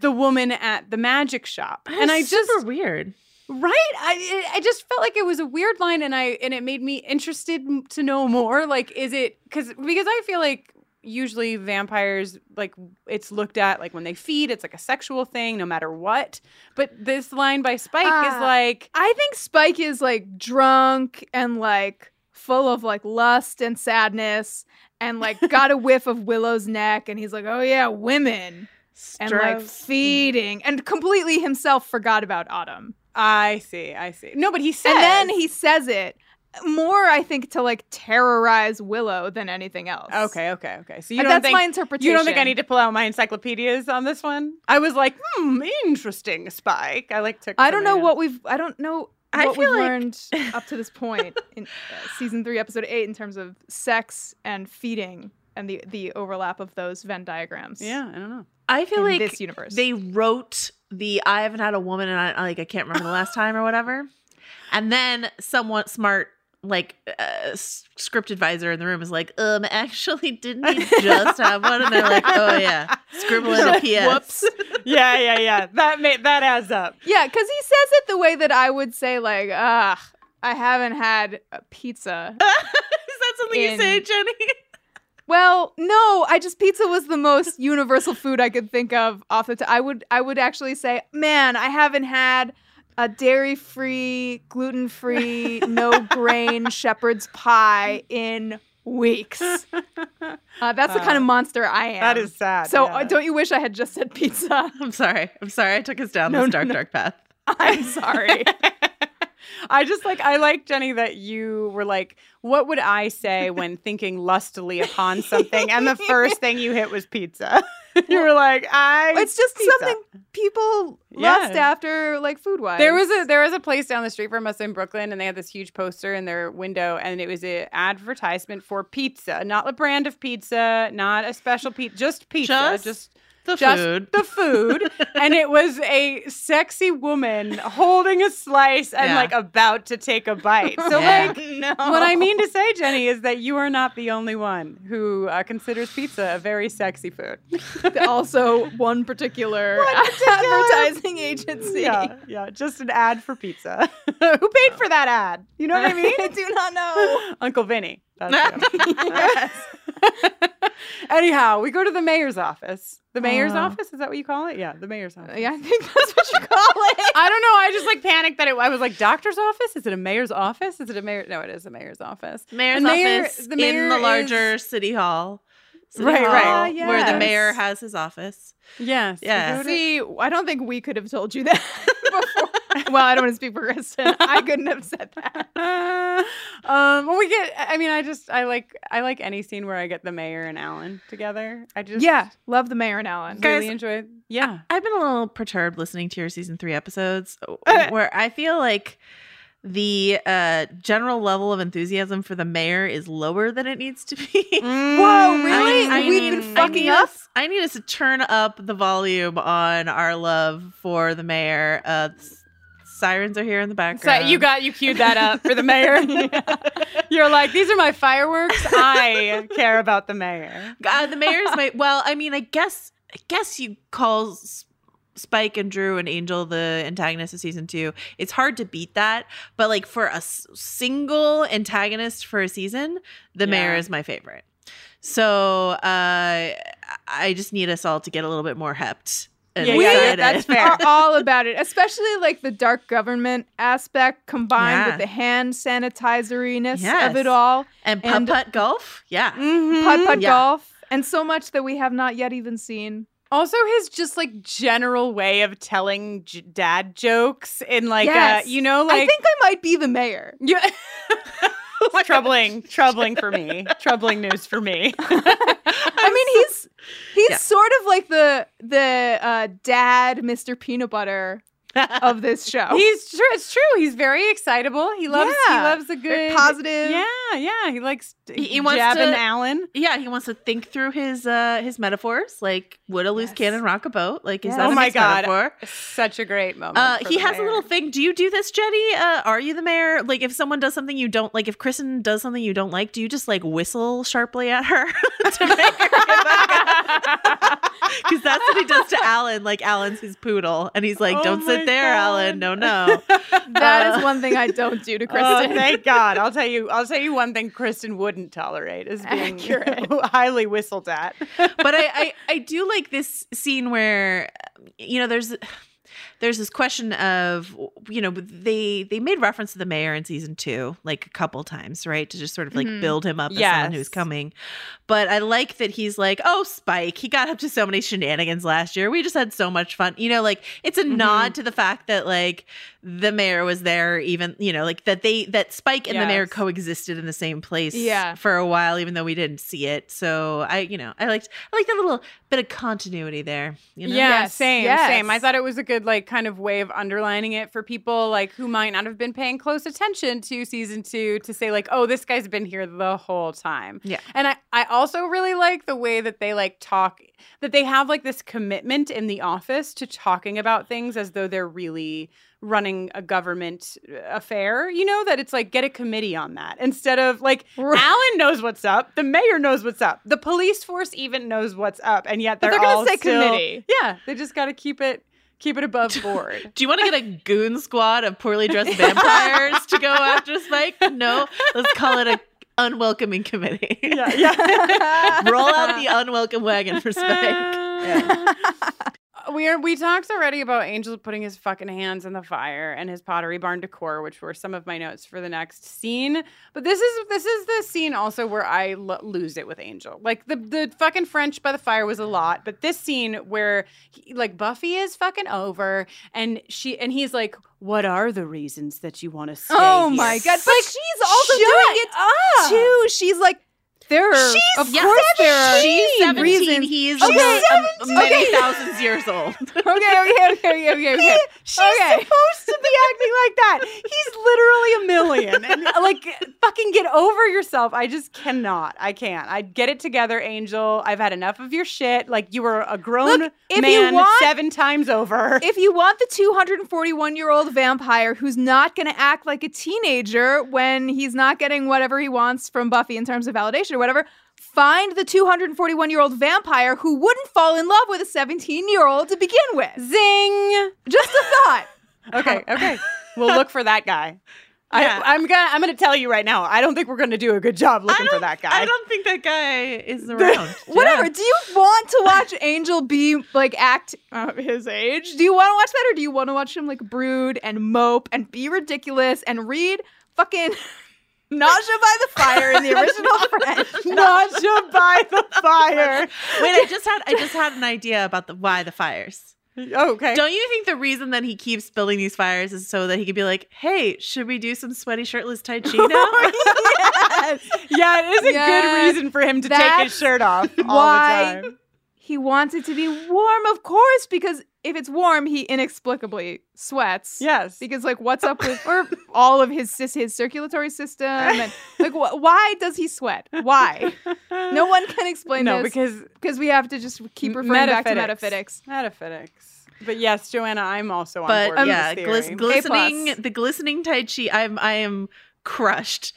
the woman at the magic shop. and I just,
super weird.
Right. I I just felt like it was a weird line and I and it made me interested to know more. Like is it cuz because I feel like usually vampires like it's looked at like when they feed it's like a sexual thing no matter what. But this line by Spike is
Ah.
like
I think Spike is like drunk and like full of like lust and sadness and like got a whiff of Willow's neck and he's like, oh yeah, women. And like feeding and completely himself forgot about Autumn.
I see, I see. No, but he says
And then he says it more, I think, to like terrorize Willow than anything else.
Okay, okay, okay. So you don't
that's
think
my interpretation.
you don't think I need to pull out my encyclopedias on this one? I was like, hmm, interesting, Spike. I like took.
I don't know what we've. I don't know
I
what we've
like-
learned up to this (laughs) point in uh, season three, episode eight, in terms of sex and feeding and the the overlap of those Venn diagrams.
Yeah, I don't know.
I feel
in
like
this universe.
they wrote the "I haven't had a woman and I like I can't remember the last time" or whatever, and then someone smart like uh, script advisor in the room is like, um, actually, didn't he just have one? And they're like, oh yeah, (laughs) scribble in a PS.
Whoops. (laughs) yeah, yeah, yeah. That made that adds up.
yeah, because he says it the way that I would say, like, ah, I haven't had a pizza. (laughs)
is that something you say, Jenny?
Well, no, I just pizza was the most universal food I could think of off the top. I would I would actually say, man, I haven't had a dairy-free, gluten-free, (laughs) no grain shepherd's pie in weeks. (laughs) Uh, that's the kind of
Uh,
monster I am.
That is sad.
So
yeah.
uh, don't you wish I had just said pizza?
I'm sorry. I'm sorry. I took us down
No,
this dark,
no.
dark path.
I'm sorry. (laughs) (laughs)
I just like I like Jenny that you were like, what would I say when (laughs) thinking lustily upon something? And the first thing you hit was pizza. (laughs) you were like, I.
it's just
pizza.
something people
Yeah.
lust after, like food wise.
There was a there was a place down the street from us in Brooklyn, and they had this huge poster in their window, and it was an advertisement for pizza, not a brand of pizza, not a special pizza, just pizza,
Just
just
The
just
food.
the food, and it was a sexy woman holding a slice and
Yeah.
like about to take a bite. So
Yeah.
like.
no.
What I mean to say, (laughs) Jenny, is that you are not the only one who uh, considers pizza a very sexy food. (laughs)
also one particular,
One (laughs) particular-
advertising agency.
yeah, yeah, just an ad for pizza. who paid for that ad? You know what I mean?
I do not know.
Uncle Vinny. That's him. (laughs) (laughs) Anyhow, we go to the mayor's office. The mayor's
Uh.
office? Is that what you call it? Yeah, the mayor's office.
Yeah, I think that's what you call (laughs) it.
I don't know. I just like panicked that it. I was like, doctor's office? Is it a mayor's office? Is it a mayor? No, it is a mayor's office.
Mayor's
And mayor-
office
the mayor
in the
is-
larger city hall. City
Right,
hall,
right.
Where the mayor has his office.
Yes.
Yeah.
See, I don't think we could have told you that before. (laughs) well, I don't want to speak for Kristin. I couldn't have said that. (laughs)
um, well, we get. I mean, I just I like I like any scene where I get the mayor and Alan together. I just
Yeah, love the mayor and Alan.
really
Guys,
enjoy. Yeah,
I've been a little perturbed listening to your season three episodes where I feel like the uh, general level of enthusiasm for the mayor is lower than it needs to be. (laughs)
Whoa, really?
I
We've been fucking up.
us- I need us to turn up the volume on our love for the mayor. Uh, sirens are here in the
So
background.
you got you queued that up for the (laughs) mayor. (laughs) You're like, these are my fireworks. I (laughs) care about the mayor.
Uh, the mayor's my well. I mean, I guess I guess you call Spike and Dru and Angel the antagonists of season two. It's hard to beat that, but like for a s- single antagonist for a season, the mayor is my favorite. So uh, I just need us all to get a little bit more hept. And
Yeah,
we
yeah, yeah,
excited.
that's (laughs) fair.
are all about it, especially like the dark government aspect combined
Yeah.
with the hand sanitizeriness
Yes.
of it all.
And putt
And-
putt golf, yeah.
Mhm.
Putt putt
Yeah.
golf, and so much that we have not yet even seen.
Also, his just like general way of telling j- dad jokes in like,
Yes.
uh, you know, like
I think I might be the mayor.
Yeah. (laughs) It's troubling, troubling for me. Troubling news for me. (laughs)
I mean, he's (laughs) he's
Yeah.
sort of like the the uh, dad, Mr. Peanut Butter (laughs) of this show.
He's true. It's true. He's very excitable. He loves. He loves a
Very
good
positive.
Yeah, yeah. He likes
He- he wants to-
Alan.
Yeah, he wants to think through his uh his metaphors, like would a loose
Yes.
cannon rock a boat? Like is
Yes.
that
Oh
a
my God.
metaphor?
Such a great moment.
Uh, he has a little thing. Do you do this, Jenny? Uh, are you the mayor? Like, if someone does something you don't like, if Kristin does something you don't like, do you just like whistle sharply at her (laughs) to make her Because (laughs) that's what he does to Alan. Like, Alan's his poodle, and he's like,
Oh
"Don't
my
there,
God.
Alan. No, no." (laughs)
That is
Uh,
one thing I don't do to (laughs)
Oh,
Kristin.
thank (laughs) God! I'll tell you. I'll tell you one thing. Kristin wouldn't tolerate is being
Accurate.
highly whistled at.
but I, I I do like this scene where you know there's there's this question of you know they they made reference to the mayor in season two like a couple times right? To just sort of like
Mhm.
build him up as someone who's coming. But i like that he's like oh spike he got up to so many shenanigans last year. We just had so much fun. You know like it's a nod to the fact that like the mayor was there even you know like that they that spike and the mayor
Yes.
coexisted in the same place
Yeah.
for a while even though we didn't see it. So i you know i liked i like that little bit of continuity there you know
Yeah,
Yes,
same,
yes.
same. I thought it was a good like kind of way of underlining it for people like who might not have been paying close attention to season two to say like, oh, this guy's been here the whole time.
Yeah.
And I, I also really like the way that they like talk that they have like this commitment in the office to talking about things as though they're really running a government uh, affair, you know, that it's like get a committee on that instead of like
Right.
Alan knows what's up, the mayor knows what's up, the police force even knows what's up, and yet they're,
they're gonna
all
say
still-
committee.
Yeah, they just got to keep it keep it above (laughs) board.
Do you want to get a (laughs) goon squad of poorly dressed vampires to go after Spike? (laughs) No, let's call it a unwelcoming committee.
yeah, yeah. (laughs)
Roll out the unwelcome wagon for Spike. (laughs)
we are we talked already about Angel putting his fucking hands in the fire and his pottery barn decor, which were some of my notes for the next scene. But this is this is the scene also where I lo- lose it with Angel. Like the the fucking French by the fire was a lot, but this scene where he, like Buffy is fucking over and she and he's like, "What are the reasons that you want to stay?"
Oh
here?"
my god! But she's also doing it
up.
too. She's like, there are
She's
of course there are
She's 17.
reasons.
He's
Okay.
a- many
Okay.
thousands years old.
okay, okay, okay, okay, okay.
She's
Okay.
supposed to be acting like that. He's literally a million. And uh, like fucking get over yourself. I just cannot. I can't. I get it together, Angel. I've had enough of your shit. Like you were a grown
Look,
man
want-
seven times over.
If you want the 241 year old vampire who's not going to act like a teenager when he's not getting whatever he wants from Buffy in terms of validation whatever, find the 241 year old vampire who wouldn't fall in love with a 17 year old to begin with.
Zing.
Just a thought. (laughs)
Okay, okay. We'll look for that guy. (laughs)
Yeah.
I, I'm gonna I'm gonna tell you right now. I don't think we're gonna do a good job looking for that guy.
I don't think that guy is (laughs) around.
Whatever. Do you want to watch Angel be like act uh, his age? Do you want to watch that, or do you want to watch him like brood and mope and be ridiculous and read fucking Nausea by the Fire in the (laughs) original French? (laughs)
Nausea by the fire. (laughs)
Wait, I just had I just had an idea about the why the fires.
Okay.
Don't you think the reason that he keeps building these fires is so that he could be like, "Hey, should we do some sweaty shirtless tai chi now?"
yes. Yeah, it is a
Yes.
good reason for him to take his shirt off all
why
the time.
He wants it to be warm, of course, because if it's warm, he inexplicably sweats.
Yes.
Because like, what's up with or all of his his circulatory system and like, wh- why does he sweat? Why? No one can explain
no,
this
because
because we have to just keep referring back to
Metaphysics.
metaphysics.
Metaphysics. But yes, Joanna, I'm also on
but
board with
yeah,
this
glis-
theory.
glistening
plus.
the glistening tai chi. I'm I am crushed.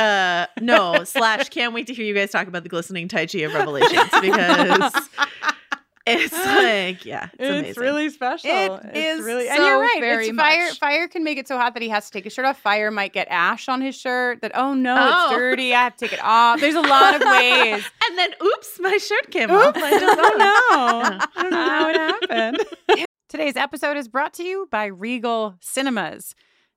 Uh no slash can't wait to hear you guys talk about the glistening tai chi of Revelations because (laughs) (laughs) it's like yeah, it's,
It's really special.
It
it's
is
really, and
so
you're right.
very
it's fire.
much.
Fire can make it so hot that he has to take his shirt off. Fire might get ash on his shirt. That oh no,
Oh.
it's dirty. I have to take it off. There's a lot of (laughs) ways.
and then oops, my shirt came off. I don't
oh
know.
no, I don't know how it happened. Today's episode is brought to you by Regal Cinemas.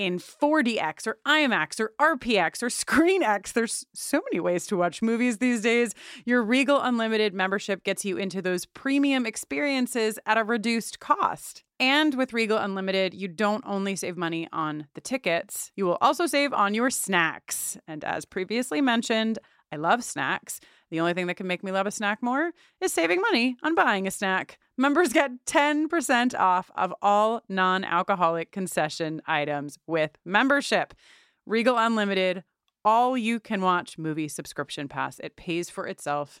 in 4DX or IMAX or RPX or ScreenX. There's so many ways to watch movies these days. Your Regal Unlimited membership gets you into those premium experiences at a reduced cost. And with Regal Unlimited, you don't only save money on the tickets, you will also save on your snacks. And as previously mentioned, I love snacks. The only thing that can make me love a snack more is saving money on buying a snack. Members get 10% off of all non alcoholic concession items with membership. Regal Unlimited, all you can watch movie subscription pass. It pays for itself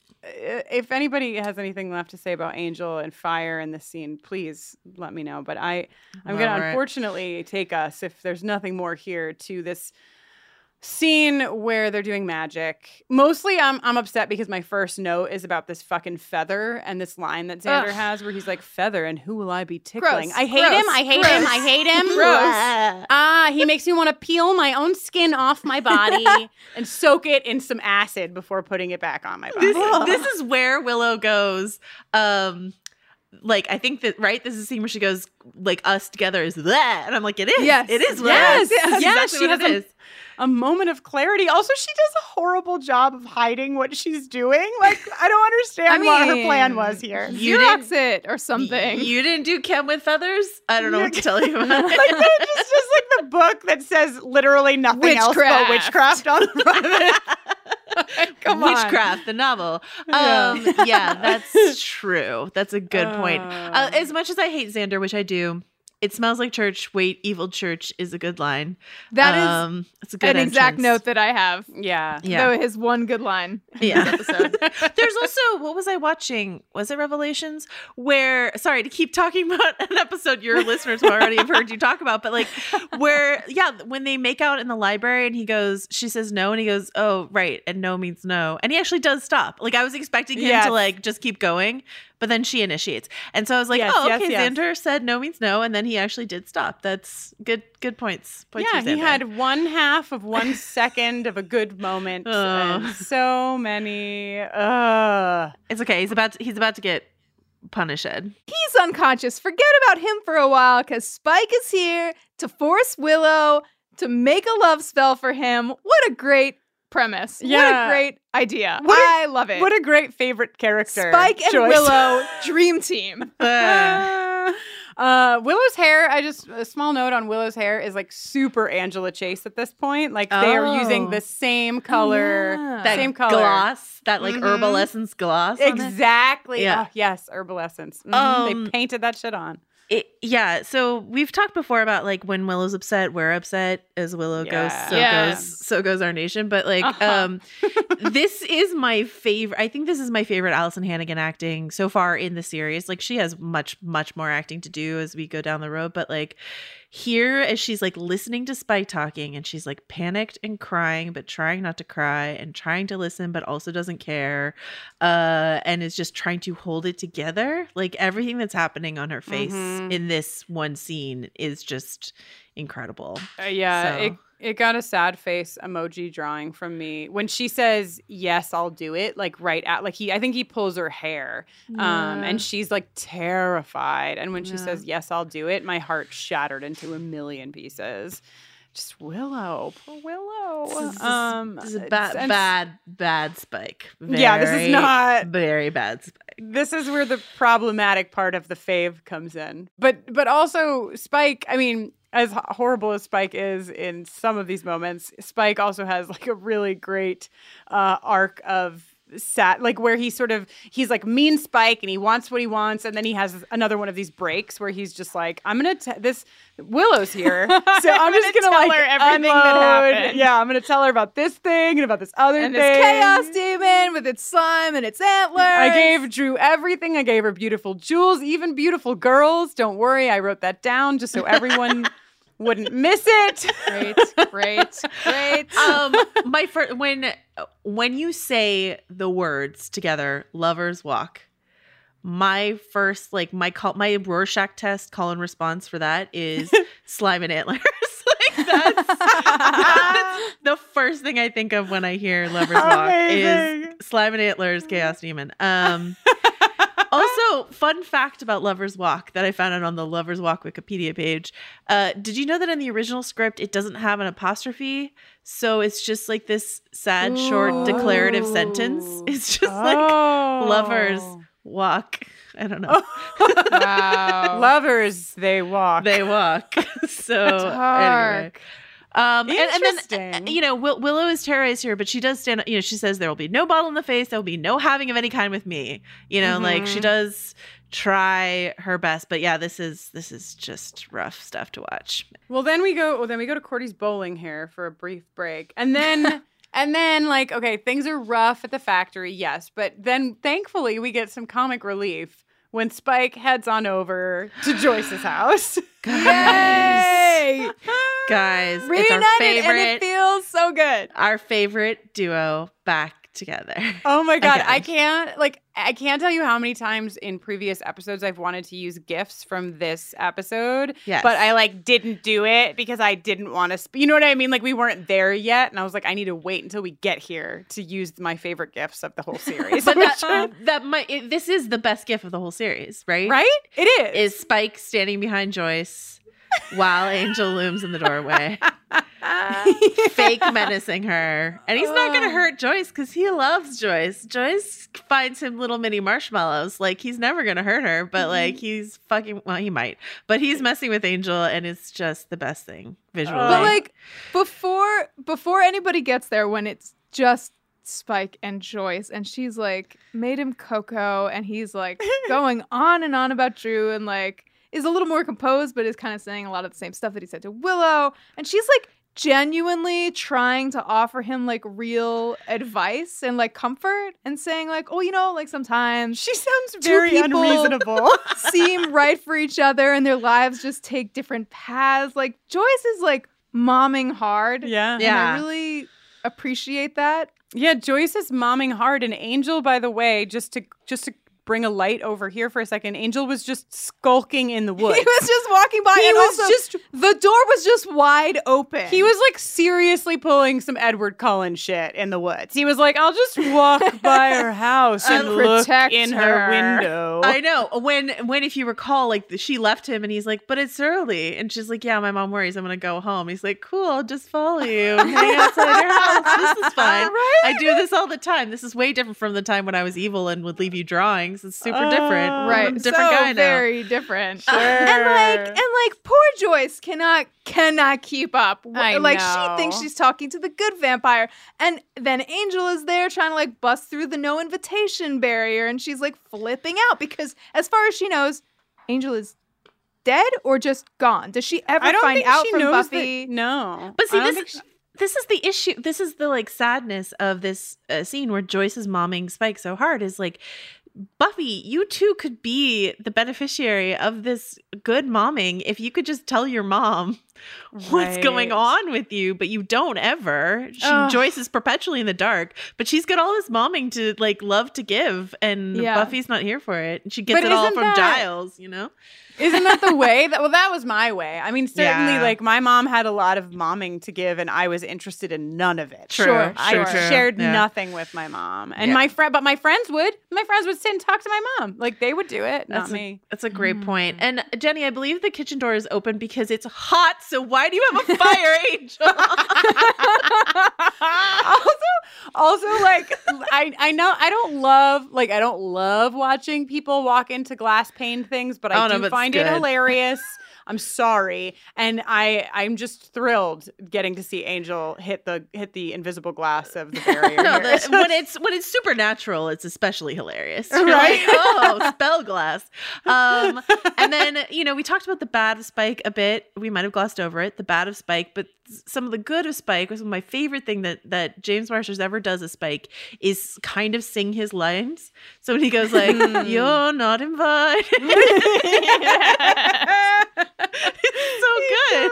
if anybody has anything left to say about Angel and fire in this scene, please let me know. But I, I'm going to unfortunately take us, if there's nothing more here, to this scene where they're doing magic. Mostly, I'm I'm upset because my first note is about this fucking feather and this line that Xander
Ugh.
has where he's like, "Feather, and who will I be tickling?"
Gross,
I hate
gross,
him. I hate him. I hate him.
Gross.
Ah, he makes me want to peel my own skin off my body (laughs) and soak it in some acid before putting it back on my body.
this, this is where Willow goes. Um, like I think that right. This is the scene where she goes like us together is that, and I'm like it is.
Yes.
it is.
Yes,
Yes,
yes,
exactly
she
what
has
it
a- moment of clarity. Also, she does a horrible job of hiding what she's doing. Like, I don't understand what her plan was here.
You
Xerox it or something.
You didn't do Chem with feathers. I don't know what to tell you (laughs) about
like,
it.
they're just, just like the book that says literally nothing else but
Witchcraft.
witchcraft on the front of it. (laughs) Come on.
Witchcraft, the novel.
Yeah.
Um, yeah, that's (laughs) true. That's a good point. Uh,
Uh.
as much as I hate Xander, which I do, it smells like church. Wait, evil church is a good line.
That is
um, it's a good
An exact note that I have.
Yeah.
Yeah.
Though his one good line.
Yeah. (laughs) (laughs) There's also what was I watching? Was it Revelations? Where sorry to keep talking about an episode your (laughs) listeners will already have heard you talk about, but like where yeah, when they make out in the library and he goes, she says no, and he goes, oh right, and no means no, and he actually does stop. Like I was expecting him
Yes.
to like just keep going, but then she initiates, and so I was like,
Yes,
oh
yes,
okay,
yes.
Xander said no means no, and then he actually did stop. That's good. Good points. points
yeah, he had one half of one (laughs) second of a good moment and
Oh.
so many. Uh,
It's okay. He's about to, he's about to get punished.
He's unconscious. Forget about him for a while because Spike is here to force Willow to make a love spell for him. What a great premise.
Yeah.
What a great idea.
What a-
I love it.
what a great favorite character.
Spike and
choice.
Willow, (laughs) dream team. (laughs)
Uh, uh, Willow's hair, I just, a small note on Willow's hair is like super Angela Chase at this point. Like they are using
Oh.
the same color,
yeah.
that
same color.
gloss, that like
Mhm.
herbal essence gloss. on it.
Exactly.
Yeah.
Oh, yes, herbal essence. Mhm,
Um,
they painted that shit on.
It, yeah, so we've talked before about like when Willow's upset, we're upset. As Willow goes, so
Yeah.
goes, so goes our nation. But like,
Uh-huh.
um, (laughs) this is my favorite. I think this is my favorite Alyson Hannigan acting so far in the series. Like, she has much, much more acting to do as we go down the road. But like, here as she's like listening to Spike talking, and she's like panicked and crying, but trying not to cry, and trying to listen, but also doesn't care, uh, and is just trying to hold it together. Like everything that's happening on her face
Mhm.
in this one scene is just incredible.
Uh, yeah,
So-
it it got a sad face emoji drawing from me when she says yes, I'll do it. Like right at like he, I think he pulls her hair, um, and she's like terrified. And when she says yes, I'll do it, my heart shattered into a million pieces. Just Willow, poor Willow.
This is,
um,
this is a bad,
and
bad, bad spike.
Yeah, this is not-
very bad spike.
this is where the problematic part of the fave comes in. But but also Spike, I mean, as horrible as Spike is in some of these moments, Spike also has like a really great uh, arc of sat like where he sort of he's like mean Spike and he wants what he wants and then he has another one of these breaks where he's just like I'm gonna t- this Willow's here (laughs) so I'm, just
gonna
gonna
tell
like
her everything that happened.
yeah I'm gonna tell her about this thing and about this other
And
thing
this chaos demon with its slime and its antlers.
I gave Dru everything. I gave her beautiful jewels, even beautiful girls. Don't worry, I wrote that down just so everyone (laughs) wouldn't miss it.
Great, great, great. (laughs)
um my first when when you say the words together lovers walk my first like my call my rorschach test call and response for that is (laughs) slime and antlers (laughs) like that's, that's the first thing i think of when i hear lovers walk is slime and antlers chaos demon um (laughs) Also, fun fact about Lover's Walk that I found out on the Lover's Walk Wikipedia page. Uh, did you know that in the original script it doesn't have an apostrophe? So it's just like this sad, short declarative sentence. (laughs) It's just like Lover's Walk. I don't know. (laughs)
Wow.
Lovers, they walk.
they walk. so anyway. Um, and, and then, uh, you know, Will- Willow is terrorized here, but she does stand. You know, she says there will be no bottle in the face. There will be no having of any kind with me. You know, like she
Mhm.
does try her best, but yeah, this is this is just rough stuff to watch.
Well, then we go. Well, then we go to Cordy's bowling here for a brief break, and then (laughs) and then like okay, things are rough at the factory, yes, but then thankfully we get some comic relief when Spike heads on over to Joyce's house. (laughs)
Yay! (laughs)
Guys, it's our
Reunited, and it feels so good.
our favorite duo back together. (laughs)
Oh my god, I
Again.
can't like I can't tell you how many times in previous episodes I've wanted to use gifs from this episode,
Yes.
but I like didn't do it because I didn't want to. Sp- you know what I mean? Like we weren't there yet, and I was like, I need to wait until we get here to use my favorite gifts of the whole series.
But that, (laughs) um, that might it, this is the best gift of the whole series, right?
right? It is.
Is Spike standing behind Joyce while Angel looms in the doorway, (laughs) fake menacing her, and he's not going to hurt Joyce because he loves Joyce. Joyce finds him little mini marshmallows. Like he's never going to hurt her, but mm-hmm. like he's fucking. Well, he might, but he's messing with Angel, and it's just the best thing visually.
But like before before anybody gets there, when it's just Spike and Joyce, and she's like made him cocoa, and he's like (laughs) going on and on about Dru, and like is a little more composed, but is kind of saying a lot of the same stuff that he said to Willow, and she's like genuinely trying to offer him like real advice and like comfort and saying like oh you know like sometimes
she sounds
two
very
people
unreasonable. (laughs)
seem right for each other and their lives just take different paths. Like Joyce is like momming hard.
yeah,
And
Yeah.
I really appreciate that.
yeah. Joyce is momming hard, and Angel, by the way, just to just to bring a light over here for a second, Angel was just skulking in the (laughs) woods.
He was just walking by
He
and
was
also
just-
the door was just wide open.
He was like seriously pulling some Edward Cullen shit in the woods. He was like, "I'll just walk (laughs) by her house and
And
look
protect
in her,
her."
window."
I know when when if you recall, like she left him and he's like, "But it's early," and she's like, "Yeah, my mom worries. I'm gonna go home." He's like, "Cool, I'll just follow you, hang (laughs) outside your house. This is fine. I do this all the time. This is way different from the time when I was evil and would leave you drawings. It's super different.
right.
Different
so
guy now.
very different. Sure. And like and like poor Joyce cannot cannot keep up.
I
like
know.
she thinks she's talking to the good vampire. And then Angel is there trying to like bust through the no invitation barrier and she's like flipping out because as far as she knows, Angel is dead or just gone. Does she ever
I don't
find
think
out
she
from
knows
Buffy?
That, no,
But see,
I don't
this
think she-
this is the issue. This is the like sadness of this uh, scene where Joyce is momming Spike so hard. Is like. Buffy, you too could be the beneficiary of this good momming if you could just tell your mom (laughs) what's going on with you, but you don't ever. She,
Ugh.
Joyce is perpetually in the dark, but she's got all this momming to like love to give, and
Yeah.
Buffy's not here for it. She gets
But
it all from
that-
Giles, you know?
Isn't that the way? That well, that was my way. I mean, certainly,
Yeah.
like my mom had a lot of momming to give, and I was interested in none of it.
True,
Sure,
I
sure.
shared
Yeah.
nothing with my mom, and
Yeah.
my friend, but my friends would. My friends would sit and talk to my mom, like they would do it, not
That's a,
me.
that's a great mm. point. And Jenny, I believe the kitchen door is open because it's hot. So why do you have a fire (laughs) angel? (laughs)
also, also, like I, I know I don't love, like I don't love watching people walk into glass pane things, but I
Oh, no,
do
but it's
find it hilarious. I'm sorry, and I, I'm just thrilled getting to see Angel hit the hit the invisible glass of the barrier. (laughs)
no, the, when (laughs) it's when it's supernatural, it's especially hilarious. (laughs) You're
Right?
like, oh, spell glass. Um, and then you know we talked about the bad of Spike a bit. We might have glossed over it. The bad of Spike, but some of the good of Spike was my favorite thing that that James Marsters ever does as Spike is kind of sing his lines. So when he goes like, "You're not invited," it's (laughs) so good.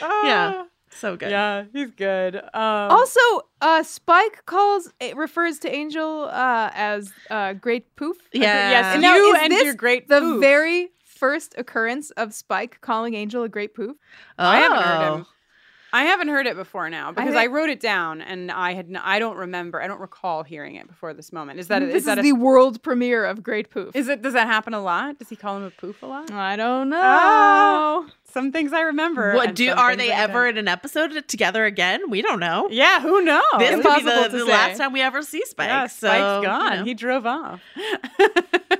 (laughs) Yeah, so good.
Yeah, he's good. Um,
Also, uh, Spike calls it refers to Angel uh, as uh, Great Poof.
Yeah.
yes,
And now,
you
is
and
this
your great
the
poof.
very first occurrence of Spike calling Angel a Great Poof.
I haven't heard him. I haven't heard it before now because I,
think-
wrote it down and I had n- I don't remember I don't recall hearing it before this moment. Is that
this
is that
is
a,
the world premiere of Great Poof.
is it does that happen a lot? Does he call him a poof a lot?
I don't know.
Oh, some things I remember.
What do are they ever in an episode together again? We don't know.
Yeah, who knows?
This
It's
could be the,
impossible to
the
say.
last time we ever see Spike.
yeah,
so,
Spike's
you
gone.
know.
He drove off. (laughs)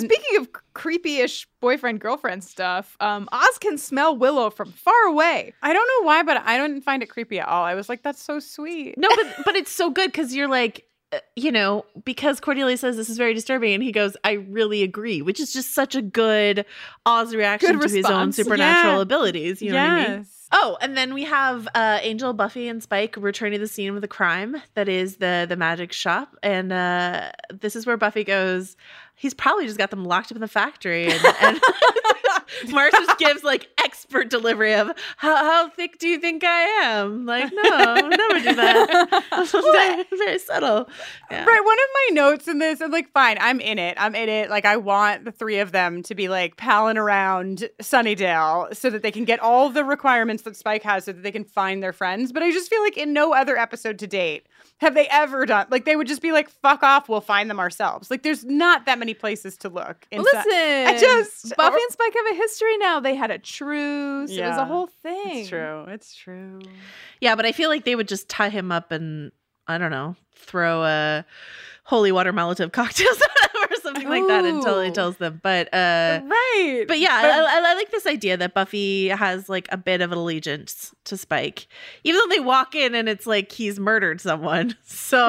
Speaking of creepy-ish boyfriend girlfriend stuff, um, Oz can smell Willow from far away.
I don't know why, but I didn't find it creepy at all. I was like, that's so sweet.
No, but but it's so good because you're like, uh, you know, because Cordelia says this is very disturbing, and he goes, "I really agree," which is just such a good Oz reaction
Good
to his own supernatural
Yeah.
abilities. You know what I mean? Oh, and then we have uh, Angel, Buffy, and Spike returning to the scene of the crime that is the the magic shop, and uh, this is where Buffy goes. He's probably just got them locked up in the factory, and, and (laughs) Mark just gives like expert delivery of how, how thick do you think I am? Like, no, I never do that. (laughs) very, very subtle. Yeah.
Right. One of my notes in this, I'm like, fine, I'm in it. I'm in it. Like, I want the three of them to be like palling around Sunnydale so that they can get all the requirements that Spike has so that they can find their friends. But I just feel like in no other episode to date have they ever done, like, they would just be like, fuck off, we'll find them ourselves. Like, there's not that many places to look. in Sun-
Listen,
I just,
Buffy and Spike have a history now. They had a truce. It was a whole thing.
It's true. It's true.
Yeah, but I feel like they would just tie him up and I don't know, throw a holy water Molotov cocktails (laughs) something like that until he tells them. But uh
Right.
but yeah,
But-
I, I, I like this idea that Buffy has like a bit of an allegiance to Spike, even though they walk in and it's like he's murdered someone. (laughs) So (laughs)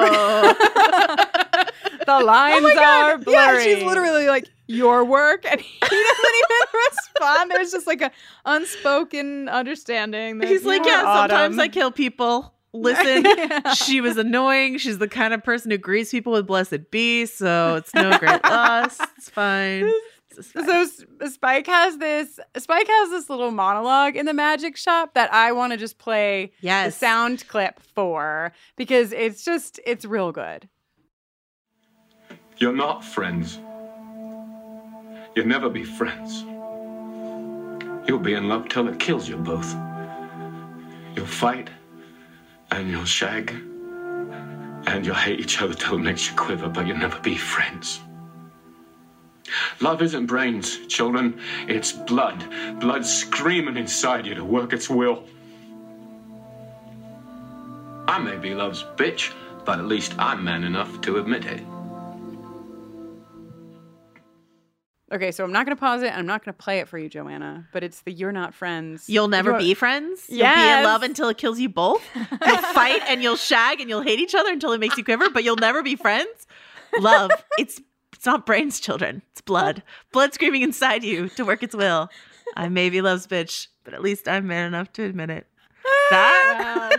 the (laughs) lines
Oh
are blurry.
Yeah, she's literally like your work, and he doesn't even respond. There's just like a unspoken understanding. That,
he's like, yeah, sometimes I kill people. Listen, (laughs)
Yeah.
she was annoying. She's the kind of person who greets people with blessed be, so it's no great (laughs) loss. It's fine. It's fine.
So uh, Spike has this Spike has this little monologue in the magic shop that I want to just play
Yes.
the sound clip for because it's just it's real good.
You're not friends. You'll never be friends. You'll be in love till it kills you both. You'll fight, and you'll shag, and you'll hate each other till it makes you quiver, but you'll never be friends. Love isn't brains, children. It's blood. Blood screaming inside you to work its will. I may be love's bitch, but at least I'm man enough to admit it.
Okay, so I'm not going to pause it. I'm not going to play it for you, Joanna. But it's the "You're Not Friends."
You'll never
You're-
be friends. You'll be in love until it kills you both. You'll (laughs) fight and you'll shag and you'll hate each other until it makes you quiver, but you'll never be friends. Love, it's it's not brains, children. It's blood. Blood screaming inside you to work its will. I may be love's bitch, but at least I'm man enough to admit it. (laughs) That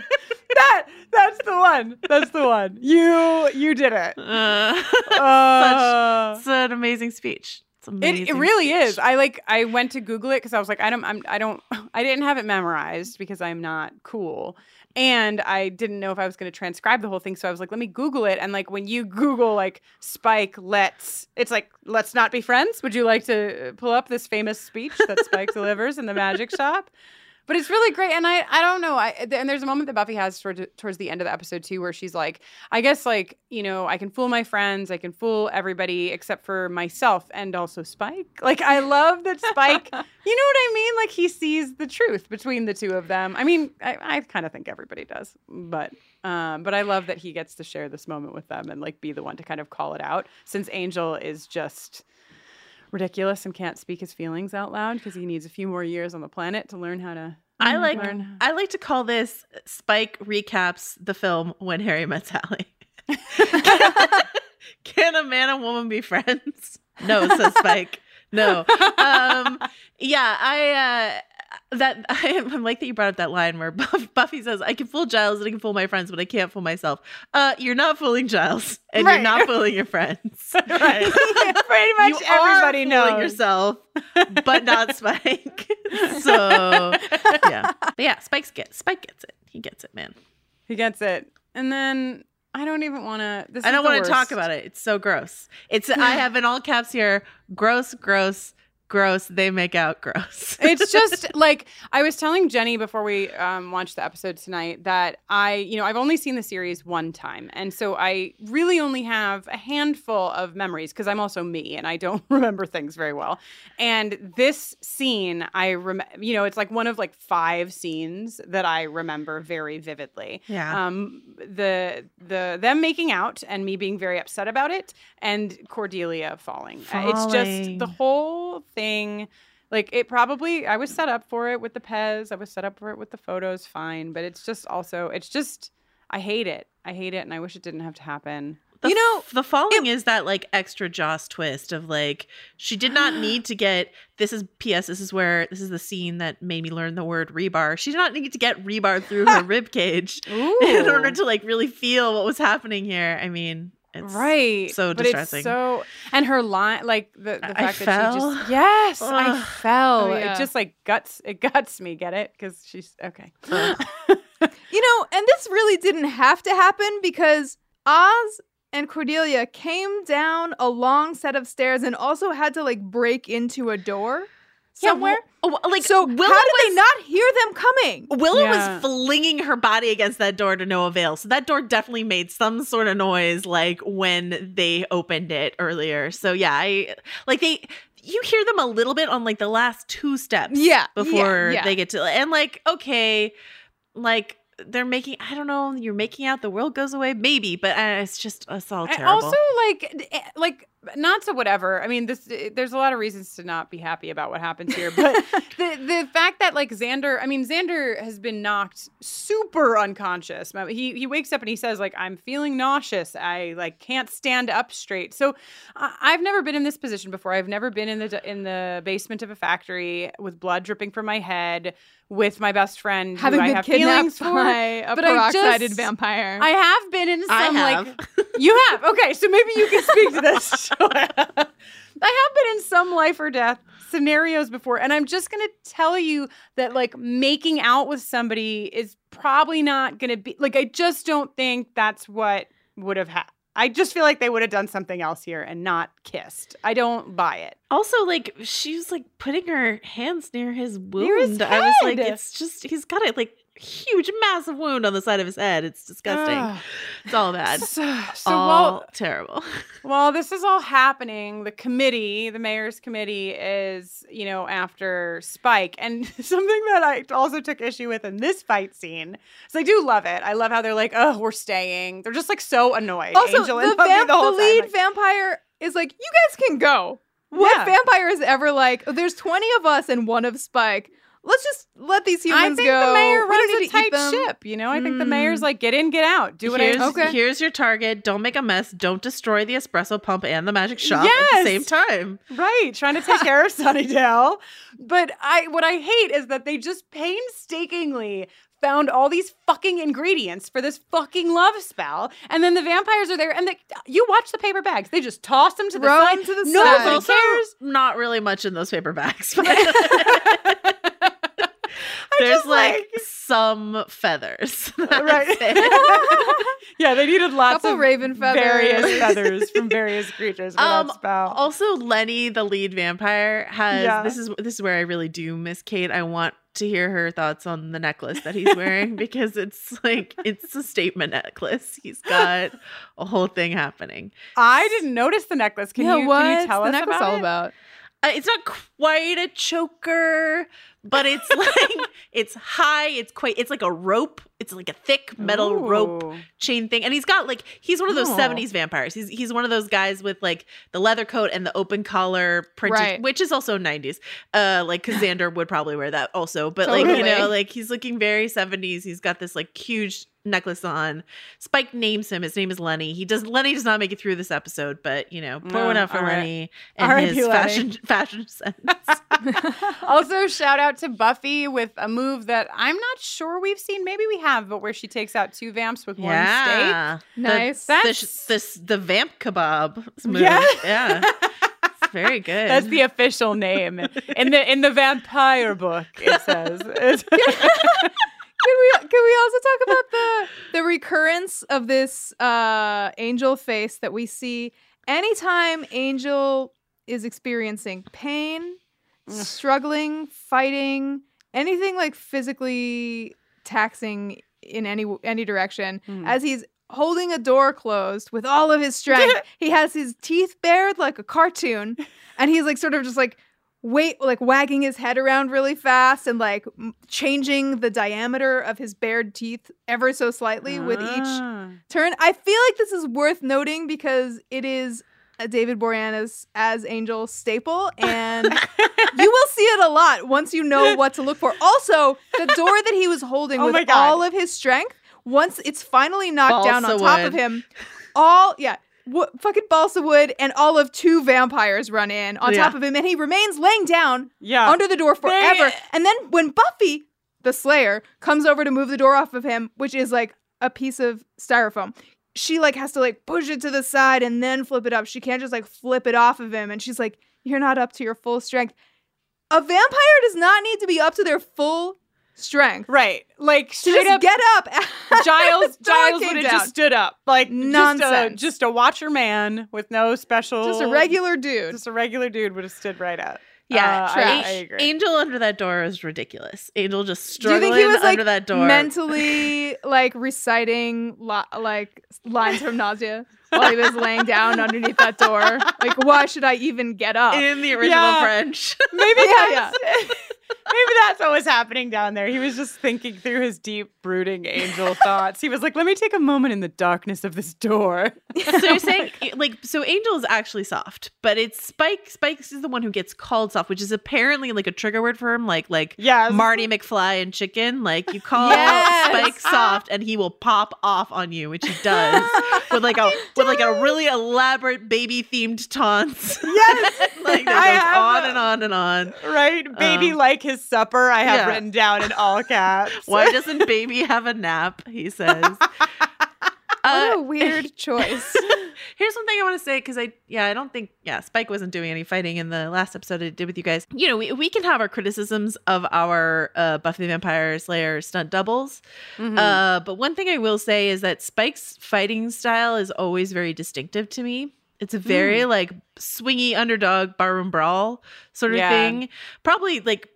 that that's the one. That's the one. You you did it.
uh, (laughs)
Uh,
such it's an amazing speech.
It, it really is. I like. I went to Google it because I was like, I don't. I'm. I don't. (sighs) I didn't have it memorized because I'm not cool, and I didn't know if I was going to transcribe the whole thing. So I was like, let me Google it. And like when you Google like Spike, let's. It's like let's not be friends. Would you like to uh, pull up this famous speech that Spike delivers in the magic shop? But it's really great, and I I don't know. I and there's a moment that Buffy has toward, towards the end of the episode too, where she's like, I guess like you know I can fool my friends, I can fool everybody except for myself and also Spike. Like I love that Spike. (laughs) you know what I mean? Like he sees the truth between the two of them. I mean, I, I kind of think everybody does, but um, but I love that he gets to share this moment with them and like be the one to kind of call it out, since Angel is just ridiculous and can't speak his feelings out loud because he needs a few more years on the planet to learn how to.
I like
learn.
I like to call this Spike recaps the film When Harry Met Sally. (laughs) (laughs) Can a man and woman be friends? No, says Spike. No. (laughs) Um, yeah, I uh, that (laughs) I, I'm like that you brought up that line where (laughs) Buff, Buffy says, "I can fool Giles and I can fool my friends, but I can't fool myself." Uh, you're not fooling Giles, and
Right.
you're not fooling your friends. (laughs)
right. Pretty much
you
everybody knows.
yourself, but not Spike. so yeah, but yeah, Spike's get Spike gets it. He gets it, man.
He gets it. And then I don't even want to.
I don't want to talk about it. It's so gross. It's I have in all caps here. Gross, gross, gross. They make out gross. (laughs)
it's just like I was telling Jenny before we um, watched the episode tonight that I, you know, I've only seen the series one time, and so I really only have a handful of memories because I'm also me and I don't (laughs) remember things very well. And this scene, I remember, you know, it's like one of like five scenes that I remember very vividly.
Yeah.
Um, the the them making out and me being very upset about it, and Cordelia falling. Uh, It's just the whole thing like it probably i was set up for it with the pez i was set up for it with the photos fine but it's just also it's just i hate it i hate it and i wish it didn't have to happen
The
You know,
the following is that like extra Joss twist of like she did not (gasps) need to get this is P.S. This is where this is the scene that made me learn the word rebar. She did not need to get rebar through her (laughs) rib cage (laughs) in order to like really feel what was happening here. I mean, it's
right
so
but
distressing.
it's so and her line like the, the
I
fact that she just yes i fell.
Oh, yeah.
it just like guts it guts me get it? Because she's okay. (laughs)
You know, and this really didn't have to happen because Oz and Cordelia came down a long set of stairs and also had to like break into a door
Yeah,
somewhere.
well, oh, like
so
Willow
how did they not hear them coming?
Willow
Yeah.
was flinging her body against that door to no avail. So that door definitely made some sort of noise like when they opened it earlier. So yeah, I like they you hear them a little bit on like the last two steps
Yeah, yeah,
before
yeah.
they get to and like okay, like they're making I don't know, you're making out the world goes away maybe, but uh, it's just it's all terrible.
also like eh, like not so whatever i mean this eh, there's a lot of reasons to not be happy about what happens here but (laughs) the the fact that like xander i mean xander has been knocked super unconscious he he wakes up and he says like i'm feeling nauseous. I like can't stand up straight. So I i've never been in this position before. I've never been in the in the basement of a factory with blood dripping from my head with my best friend who
Having
I have
kidnapped
feelings for,
by a
but I
peroxided
just-
vampire.
I have been in
I
some
have.
like (laughs) you have okay, so maybe you can speak to this. (laughs) (laughs) I have been in some life or death scenarios before, and I'm just gonna tell you that like making out with somebody is probably not gonna be like I just don't think that's what would have happened. I just feel like they would have done something else here and not kissed. I don't buy it.
Also, like she was like putting her hands near his wound.
Near his
I was like, it's just he's got it like huge, massive wound on the side of his head. It's disgusting.
Ugh.
It's all bad. (sighs)
So, so
all
while
terrible. (laughs)
While this is all happening, the committee, the mayor's committee, is, you know, after Spike. And (laughs) something that I also took issue with in this fight scene, because I do love it. I love how they're like, oh, we're staying. They're just like so annoyed.
also,
Angel
the,
and
vamp-
the whole
the
time,
lead
like,
vampire is like, you guys can go. What
Yeah.
vampire is ever like, "Oh, there's 20 of us and one of Spike. Let's just let these humans go.
I think
go.
the mayor runs a tight ship. You know, I think the mayor's hmm. like, get in, get out, do what
here's,
I
Okay.
here's your target. Don't make a mess. Don't destroy the espresso pump and the magic shop at the same time.
Right, trying to take (laughs) care of Sunnydale. But I what I hate is that they just painstakingly found all these fucking ingredients for this fucking love spell. And then the vampires are there and they, you watch the paper bags. They just toss them to the
Throw
side.
'em to the
Nobody
side.
Also,
cares.
not really much in those paper bags.
I (laughs) (laughs)
There's
just,
like, some feathers. (laughs) That's
Right.
it. (laughs)
yeah, they needed lots
Couple
of
raven feathers.
various
feathers.
feathers from (laughs) various creatures for
Um,
that spell.
Also, Lenny, the lead vampire, has
Yeah.
this is this is where I really do miss Kate. I want to hear her thoughts on the necklace that he's wearing because it's like it's a statement necklace. He's got a whole thing happening.
I didn't notice the necklace. Can
yeah,
you
what's
can you tell
the
us
necklace
about
all
it?
about?
Uh, it's not quite a choker, but it's (laughs) like it's high. It's quite. It's like a rope. It's like a thick metal rope chain thing. And he's got like he's one of those
Oh.
70s vampires. He's he's one of those guys with like the leather coat and the open collar printed,
Right.
which is also 90s. Uh like Xander would probably wear that also. But (laughs) like, you know, like he's looking very 70s. He's got this like huge necklace on. Spike names him. His name is Lenny. He does Lenny does not make it through this episode, but you know, pour
No,
one out for
right.
Lenny and his fashion (laughs) fashion sense. (laughs)
also, shout out to Buffy with a move that I'm not sure we've seen. Maybe we have, but where she takes out two vamps with one
yeah. The-
Nice.
The,
That's-
this the vamp kebab move.
Yeah.
Yeah. Very good. (laughs)
That's the official name in the in the vampire book. It says.
Can we can we also talk about the the recurrence of this uh angel face that we see anytime Angel is experiencing pain, struggling, fighting, anything like physically taxing in any any direction
Hmm.
as he's holding a door closed with all of his strength. (laughs) he has his teeth bared like a cartoon and he's like sort of just like wait like wagging his head around really fast and like changing the diameter of his bared teeth ever so slightly with each
Ah.
turn. I feel like this is worth noting because it is a David Boreanaz as Angel staple, and (laughs) you will see it a lot once you know what to look for. Also, the door that he was holding
Oh
with all of his strength, once it's finally knocked down on top
wood.
of him, all yeah. Wo- fucking balsa wood and all of two vampires run in on top of him and he remains laying down
Yeah.
under the door
They-
forever. And then when buffy the slayer comes over to move the door off of him which is like a piece of styrofoam she like has to like push it to the side and then flip it up. She can't just like flip it off of him and she's like you're not up to your full strength. A vampire does not need to be up to their full strength
Right. Like
to
straight
just
up
get up (laughs)
Giles Giles would have just stood up. Like Just a,
Nonsense.
just a watcher man with no special
just a regular dude
just a regular dude would have stood right up.
Yeah,
Uh, I- I, agree.
Angel under that door is ridiculous. Angel just
do you
struggling
think he was like
under that door.
mentally (laughs) like reciting lo- like lines from nausea while he was laying down underneath that door like why should i even get up
in the original
Yeah.
French.
Maybe (laughs)
Yeah,
that's maybe that's what was happening down there. He was just thinking through his deep, brooding angel (laughs) thoughts. He was like, "Let me take a moment in the darkness of this door."
so you're (laughs) saying like so Angel is actually soft, but it's Spike. Spike is the one who gets called soft, which is apparently like a trigger word for him, like like
Yeah,
Marty McFly and chicken. Like you call
Yes.
Spike soft, and he will pop off on you, which he does (laughs) with like a with like a really elaborate baby themed taunts.
Yes,
like that goes on and on and on.
right? Baby
Um,
like his supper. I have
yeah.
written down in all caps. (laughs)
Why doesn't baby have a nap? He says. (laughs)
what
Uh,
a weird (laughs) choice
Here's one thing I want to say because I, yeah, I don't think, yeah, Spike wasn't doing any fighting in the last episode I did with you guys. You know, we, we can have our criticisms of our uh, Buffy the Vampire Slayer stunt doubles.
Mm-hmm.
Uh, but one thing I will say is that Spike's fighting style is always very distinctive to me. It's a very
Mm.
like swingy underdog barroom brawl sort of
Yeah.
thing. Probably like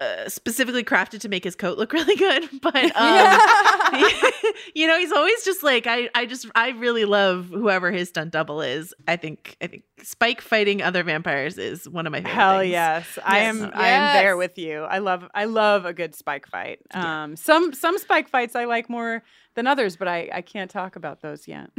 uh, specifically crafted to make his coat look (laughs) really good, (laughs) but (laughs) um, you know, he's always just like I. I just I really love whoever his stunt double is. I think I think Spike fighting other vampires is one of my favorite.
Hell
things.
yes. I
Yes.
am I am there with you. I love I love a good spike fight. Um some some spike fights I like more than others, but I I can't talk about those yet.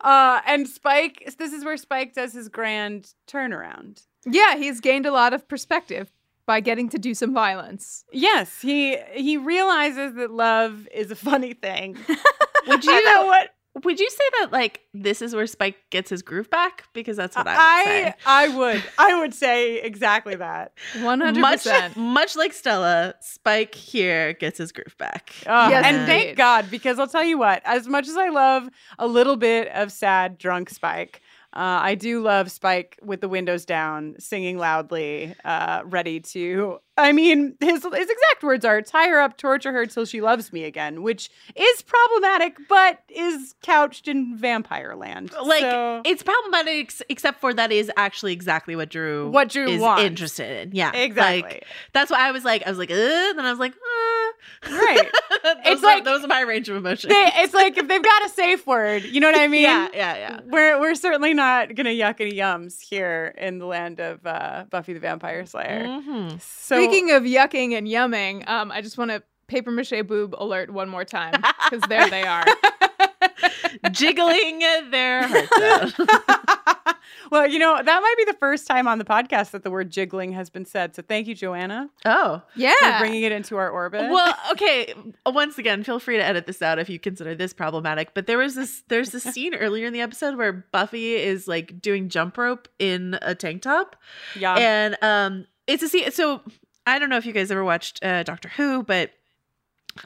uh and Spike this is where Spike does his grand turnaround.
yeah he's gained a lot of perspective by getting to do some violence
Yes, he he realizes that love is a funny thing. (laughs)
Would
You
you
know what?
Would you say that like this is where Spike gets his groove back? Because that's what I would say.
I I would I would say exactly that.
100%
Much, much like Stella, Spike here gets his groove back.
Oh,
Yes,
and
indeed.
thank God, because I'll tell you what, as much as I love a little bit of sad drunk Spike, uh, I do love Spike with the windows down, singing loudly, uh, ready to. I mean, his his exact words are "tie her up, torture her till she loves me again," which is problematic, but is couched in vampire land.
Like
So-
it's problematic, ex- except for that is actually exactly what Dru
What Dru
is
wants.
interested in. Yeah,
Exactly.
Like, that's why I was like, I was like, uh, then I was like, uh.
right. (laughs)
those
It's
are,
like-
those are my range of emotions.
They, it's like if they've got a safe word, you know what I (laughs) mean?
yeah, yeah, yeah.
We're we're certainly not gonna yuck any yums here in the land of uh, Buffy the Vampire Slayer.
Mhm.
So
Speaking of yucking and yumming, um, I just want to paper mache boob alert one more time because there they are. (laughs)
Jiggling their hearts out. (laughs)
well, you know that might be the first time on the podcast that the word jiggling has been said. So thank you, Joanna,
Oh.
for
Yeah.
bringing it into our orbit.
Well, okay. Once again, feel free to edit this out if you consider this problematic. But there was this there's this (laughs) scene earlier in the episode where Buffy is like doing jump rope in a tank top.
yeah,
And um it's a scene so I don't know if you guys ever watched uh Doctor Who, but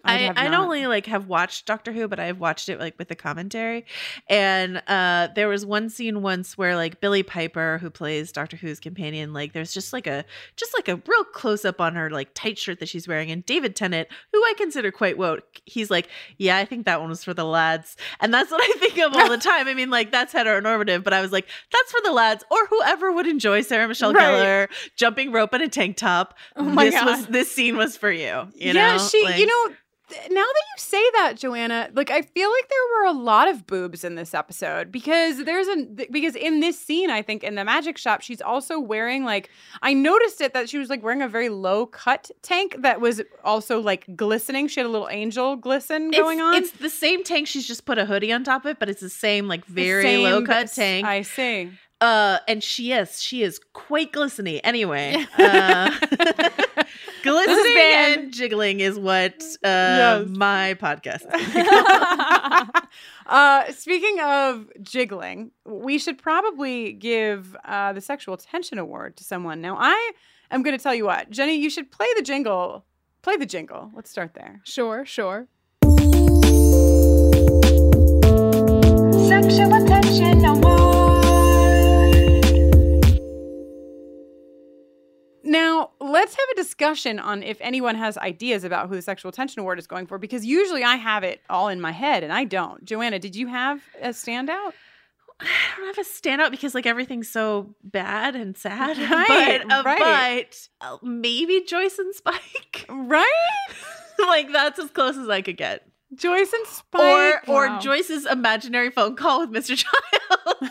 I, I
not.
only like have watched Doctor Who, but I've watched it like with the commentary. And uh there was one scene once where like Billie Piper, who plays Doctor Who's companion, like there's just like a just like a real close up on her like tight shirt that she's wearing. And David Tennant, who I consider quite woke, he's like, Yeah, I think that one was for the lads. And that's what I think of all the (laughs) time. I mean, like that's heteronormative, but I was like, that's for the lads or whoever would enjoy Sarah Michelle
Right.
Gellar jumping rope in a tank top.
Oh my
this was this scene was for you. you
yeah,
know?
she.
Like-
you know, now that you say that, Joanna, like I feel like there were a lot of boobs in this episode because there's a because in this scene, I think in the magic shop, she's also wearing like I noticed it that she was like wearing a very low cut tank that was also like glistening. She had a little angel glisten going
it's,
on.
It's the same tank. She's just put a hoodie on top of it, but it's the same like very
same
low cut tank.
I see.
Uh, and she is she is quite glistening. Anyway, uh, (laughs) glistening
band-
and jiggling is what uh
Yes.
my podcast. (laughs)
Uh, speaking of jiggling, we should probably give uh, the sexual tension award to someone. Now, I am going to tell you what, Jenny, you should play the jingle. Play the jingle. Let's start there.
Sure, sure.
Let's have a discussion on if anyone has ideas about who the sexual attention award is going for, because usually I have it all in my head and I don't. Joanna, did you have a standout? (sighs)
I don't have a standout because like everything's so bad and sad. (laughs)
Right,
but uh,
right.
but uh, maybe Joyce and Spike. (laughs)
Right?
like that's as close as I could get.
Joyce and
Or
Spike.
or
Wow.
Joyce's imaginary phone call with Mr. (laughs) Giles.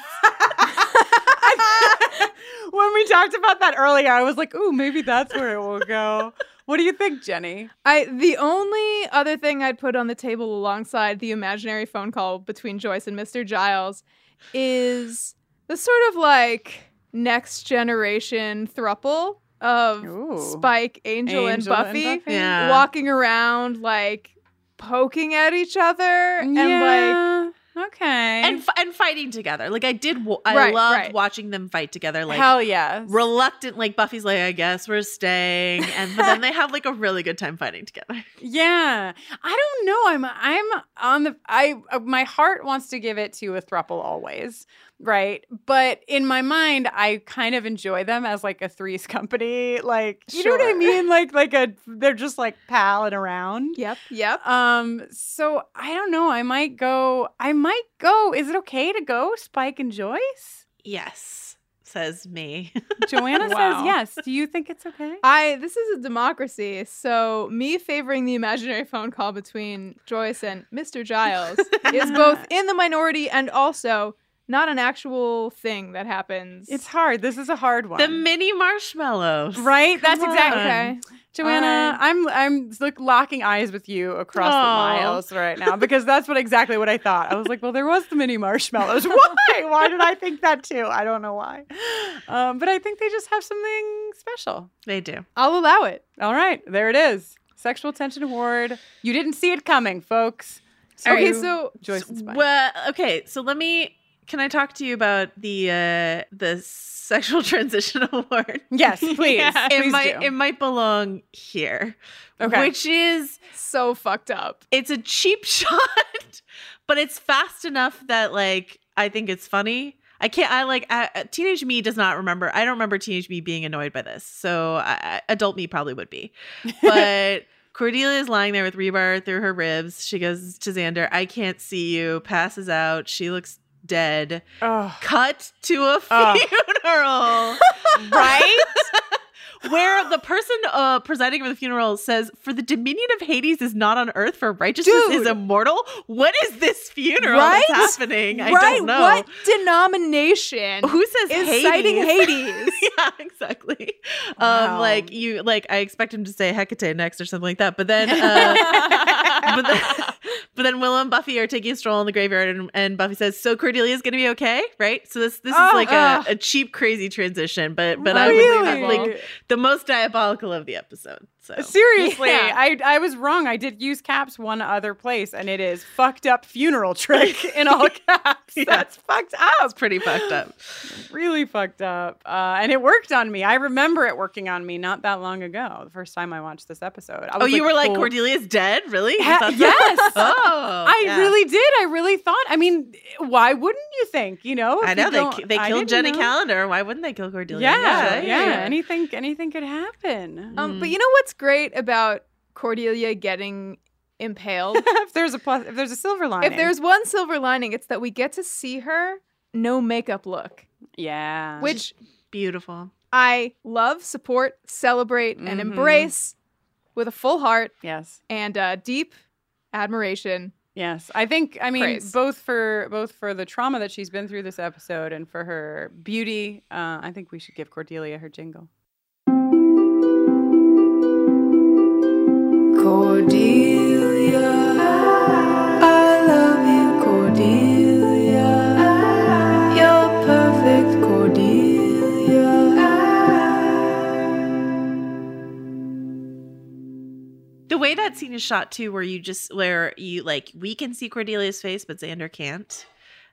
When we talked about that earlier, I was like, ooh, maybe that's where it will go. What do you think, Jenny?
I the only other thing I'd put on the table alongside the imaginary phone call between Joyce and Mr. Giles is the sort of like next generation thruple of
Ooh.
Spike, Angel, and,
Angel and
Buffy,
Buffy.
Yeah.
walking around like poking at each other and like
yeah. Okay.
and and fighting together. Like I did, I
Right,
loved
right.
watching them fight together. Like
Hell yeah.
reluctant, like Buffy's like, I guess we're staying, and but then they (laughs) have like a really good time fighting together.
Yeah, I don't know. I'm I'm on the I uh, my heart wants to give it to a thruple always, right? But in my mind, I kind of enjoy them as like a threes company. Like you know what I mean? Like like a they're just like palling around.
yep, yep.
Um. So I don't know. I might go. I might go. Is it okay to go Spike and Joyce?
Yes, says me. (laughs)
Joanna
Wow.
says yes. Do you think it's okay?
I this is a democracy, so me favoring the imaginary phone call between Joyce and Mr. Giles (laughs) is both in the minority and also not an actual thing that happens.
It's hard. This is a hard one.
the mini marshmallows,
Right? That's
Come
exactly
okay.
Joanna, I'm I'm like locking eyes with you across the miles right now because that's what exactly what I thought. I was like, well, there was the mini marshmallows. (laughs) Why? Why did I think that too? I don't know why. Um, but I think they just have something special.
They do.
I'll allow it.
All right, there it is. Sexual tension award. You didn't see it coming, folks.
Okay,
you,
so
Joyce and
Well, okay, so let me. Can I talk to you about the uh the sexual (laughs) transition award?
Yes, (laughs) please.
Yeah.
it
Please
might
do.
it might belong here.
Okay.
Which is
so fucked up.
it's a cheap (laughs) shot, but it's fast enough that like I think it's funny. I can't. I like uh, uh, teenage me does not remember. I don't remember teenage me being annoyed by this. So I, I- adult me probably would be. But Cordelia is lying there with rebar through her ribs. She goes to Xander. I can't see you. Passes out. She looks dead.
Ugh.
Cut to a (laughs) funeral. (laughs)
right?
Where the person uh, presiding over the funeral says, "For the dominion of Hades is not on earth, for righteousness is immortal." What is this funeral
Right?
that's happening? I don't know.
What denomination
Who says
is
Hades?
citing Hades? (laughs)
yeah, exactly.
Wow.
Um, like you, like I expect him to say Hecate next or something like that, but then, uh, (laughs) but then, but then Willow and Buffy are taking a stroll in the graveyard, and, and Buffy says, "So Cordelia's gonna be okay, right?" So this this
Oh,
is like a,
ugh.
a cheap, crazy transition, but but I would
Really?
like the most diabolical of the episode. So
Seriously,
Yeah.
I I was wrong. I did use caps one other place, and it is fucked up funeral (laughs) trick in all caps. That's fucked up.
it's pretty fucked up. (laughs)
really fucked up. Uh, and it worked on me. I remember it working on me not that long ago. The first time I watched this episode.
Oh, you were like
cool.
Cordelia's dead? Really?
Ha- yes. (laughs)
oh,
I
yeah.
really did. I really thought. I mean, why wouldn't you think? You know,
I know they they killed Jenny
know.
Calendar. Why wouldn't they kill Cordelia?
Yeah, yeah,
yeah.
Anything, anything could happen.
Um, but you know what's great about Cordelia getting impaled? (laughs)
if there's a plus, if there's a silver lining,
if there's one silver lining, it's that we get to see her no makeup look,
yeah,
which
Beautiful.
I love, support, celebrate, and
Mhm.
embrace with a full heart
yes,
and uh, deep admiration.
Yes, I think I mean
Praise.
both for both for the trauma that she's been through this episode and for her beauty. Uh, I think we should give Cordelia her jingle.
Cordelia, I love you, Cordelia. You're perfect, Cordelia.
The way that scene is shot too, where you just where you like we can see Cordelia's face, but Xander can't.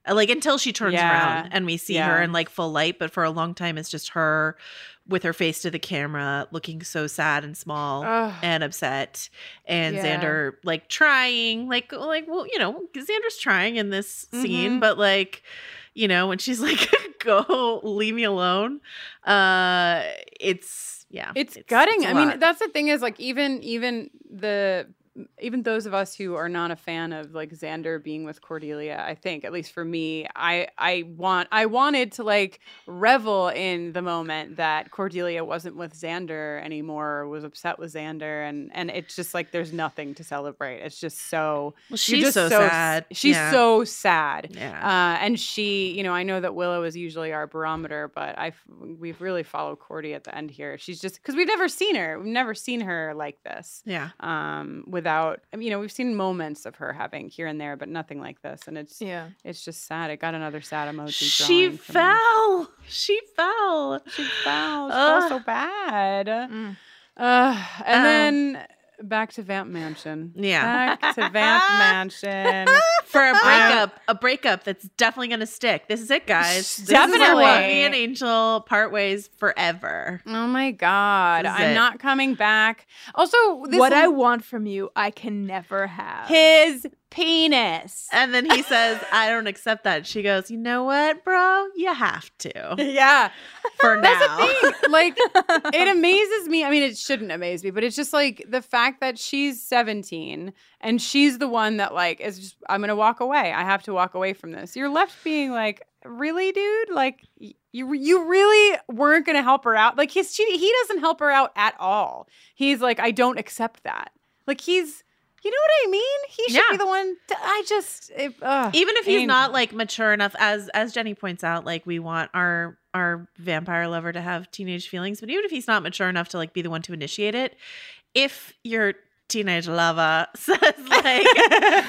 Uh, Like until she turns
Yeah.
around and we see her in like full light, but for a long time it's just her with her face to the camera, looking so sad and small
Ugh.
and upset, and
Yeah.
Xander like trying, like like well, you know, Xander's trying in this scene,
Mhm.
but like you know when she's (laughs) like go leave me alone uh it's yeah
It's, gutting.
a
I mean, that's the thing is like even even the even those of us who are not a fan of like Xander being with Cordelia, I think at least for me, I I want I wanted to like revel in the moment that Cordelia wasn't with Xander anymore, or was upset with Xander, and and it's just like there's nothing to celebrate. It's just so
Well, she's
just
so sad.
She's
Yeah.
so sad.
Yeah.
Uh, and she, you know, I know that Willow is usually our barometer, but I we've really followed Cordy at the end here. She's just because we've never seen her, we've never seen her like this.
yeah
Um, without, I mean, you know, we've seen moments of her having here and there, but nothing like this, and it's
Yeah.
it's just sad. It got another sad emoji.
she
drawing from me.
fell she fell
She fell. She fell so bad.
Mm.
Uh, and
Um,
then back to Vamp Mansion.
Yeah.
Back to Vamp (laughs) Mansion.
for a um, breakup a breakup that's definitely gonna stick this is it guys this is where
Definitely.
Buffy and Angel part ways forever
Oh my god, I'm
it.
not coming back. Also, this
what I
l-
want from you, I can never have.
his penis. (laughs)
and then he says I don't accept that she goes you know what bro you have to
Yeah,
for now.
that's
now
the thing. (laughs) Like, it amazes me. I mean, it shouldn't amaze me, but it's just like the fact that she's 17 and she's the one that like is just. I'm gonna walk away. I have to walk away from this. You're left being like, really, dude? Like, you you really weren't gonna help her out. Like, he's she, he doesn't help her out at all. He's like, I don't accept that. Like, he's. You know what I mean? He should
Yeah.
be the one. To, I just, if, ugh,
even if he's
Angel.
not like mature enough as as jenny points out like we want our our vampire lover to have teenage feelings but even if he's not mature enough to like be the one to initiate it if your teenage lover (laughs) says like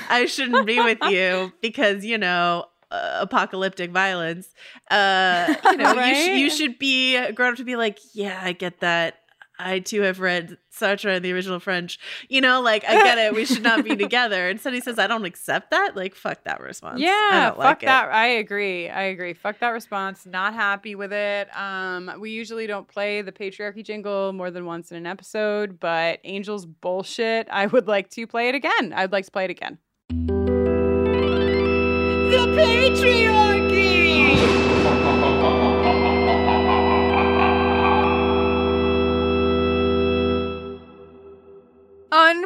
i shouldn't be with (laughs) you because you know uh, apocalyptic violence uh you know you, sh- you should be grown up to be like yeah i get that I too have read Sartre in the original French. You know, like I get it. We should not be (laughs) together. Instead, he says, "I don't accept that." Like, fuck that response. I
Yeah,
don't
fuck
like it.
that. I agree. I agree. Fuck that response. Not happy with it. Um, we usually don't play the patriarchy jingle more than once in an episode, but Angel's bullshit. I would like to play it again. I'd like to play it again.
The patriarchy!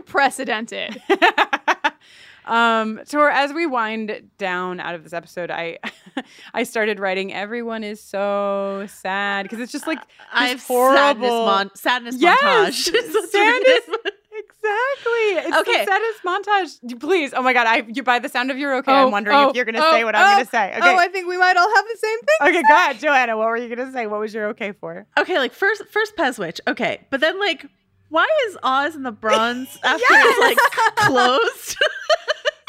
Unprecedented. (laughs)
um, so as we wind down out of this episode, I (laughs) I started writing. Everyone is so sad because it's just like this
I have
horrible
sadness, mon- sadness
Yes,
montage. (laughs)
Sadness- Exactly. It's
Okay.
the saddest montage. Please. Oh my god. I you by the sound of your okay,
Oh,
I'm wondering
oh,
if you're gonna
oh,
say what I'm
oh,
gonna say. Okay.
Oh, I think we might all have the same thing.
okay, go ahead, Joanna. What were you gonna say? What was your okay for?
Okay, like first, first Peswich. Okay, but then like, why is Oz in the bronze (laughs) after it's like closed? (laughs)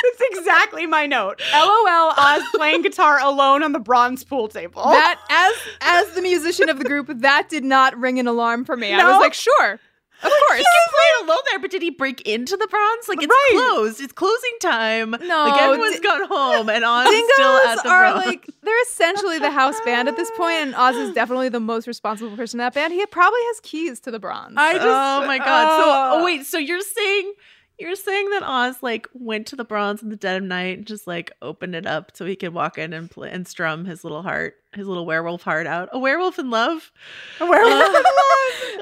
That's exactly my note. LOL Oz playing guitar alone on the bronze pool table.
That as as the musician of the group, that did not ring an alarm for me. I was like, sure. Of course.
He can play it alone there, but did he break into the bronze? Like it's
Right.
closed. It's closing time.
No,
like everyone's
di-
gone home, and Oz is still at the
are
bronze.
like they're essentially the house band at this point, and Oz is definitely the most responsible person in that band. He probably has keys to the bronze.
I just,
oh my god! So,
uh,
oh wait, so you're saying you're saying that Oz like went to the bronze in the dead of night and just like opened it up so he could walk in and and strum his little heart, his little werewolf heart out. A werewolf in love.
Where uh, (laughs)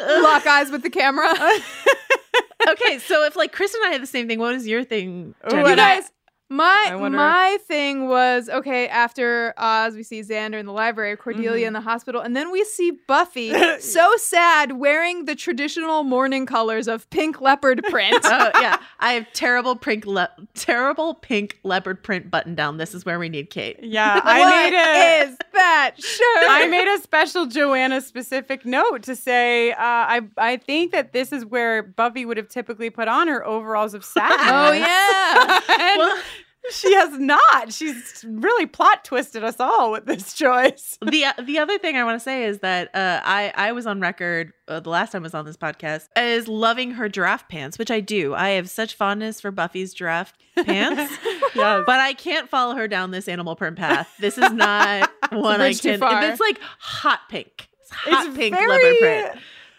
uh.
Lock eyes with the camera. (laughs)
okay, so if like Chris and I had the same thing, what is your thing?
You guys, my
I wonder-
my thing was okay. After Oz, we see Xander in the library, Cordelia
Mm-hmm.
in the hospital, and then we see Buffy, (laughs) so sad, wearing the traditional mourning colors of pink leopard print. (laughs)
oh yeah, I have terrible pink, le- terrible pink leopard print button down. This is where we need Kate.
Yeah, (laughs) I
What
made a.
is that shirt?
I made a special Joanna specific note to say uh, I I think that this is where Buffy would have typically put on her overalls of satin.
Oh yeah.
And
Well-
she has not. She's really plot twisted us all with this choice. (laughs)
the the other thing I want to say is that uh, I I was on record uh, the last time I was on this podcast as loving her giraffe pants, which I do. I have such fondness for Buffy's giraffe (laughs) pants,
Yes.
but I can't follow her down this animal print path. This is not (laughs) one I can. It's like hot pink. It's hot
It's
pink
very-
leopard print.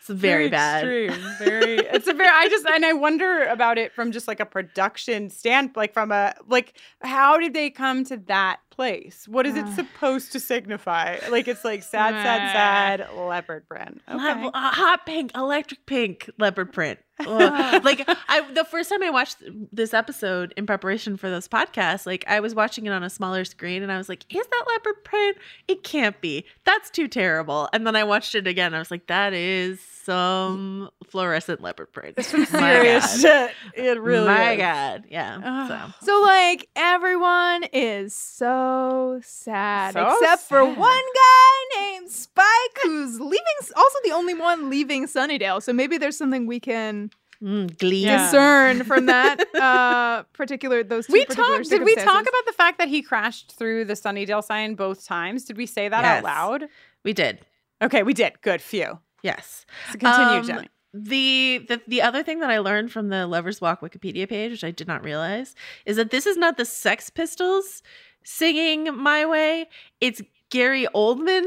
It's very, bad.
Extreme. Very. It's a very. I just and I wonder about it from just like a production stand, like from a like how did they come to that place? What is it supposed to signify? Like it's like sad, sad, sad leopard print. Okay.
Level- uh, hot pink, electric pink leopard print. (laughs) Like I, the first time I watched this episode in preparation for this podcast, like I was watching it on a smaller screen, and I was like, "Is that leopard print? It can't be. That's too terrible." And then I watched it again. I was like, "That is some fluorescent leopard print."
Some (laughs) serious shit. It really
My
is.
God, yeah. So.
So like everyone is so sad
So
except for one guy named Spike who's leaving also the only one leaving Sunnydale. So maybe there's something we can
Mm, glee.
Yeah.
discern from that uh particular those two
We talked. Did we talk about the fact that he crashed through the Sunnydale sign both times? Did we say that
Yes.
out loud?
We did.
Okay, we did. Good. Phew.
Yes.
So continue,
Um,
Jenny.
The, the the other thing that I learned from the Lovers Walk Wikipedia page, which I did not realize, is that this is not the Sex Pistols singing "My Way." It's Gary Oldman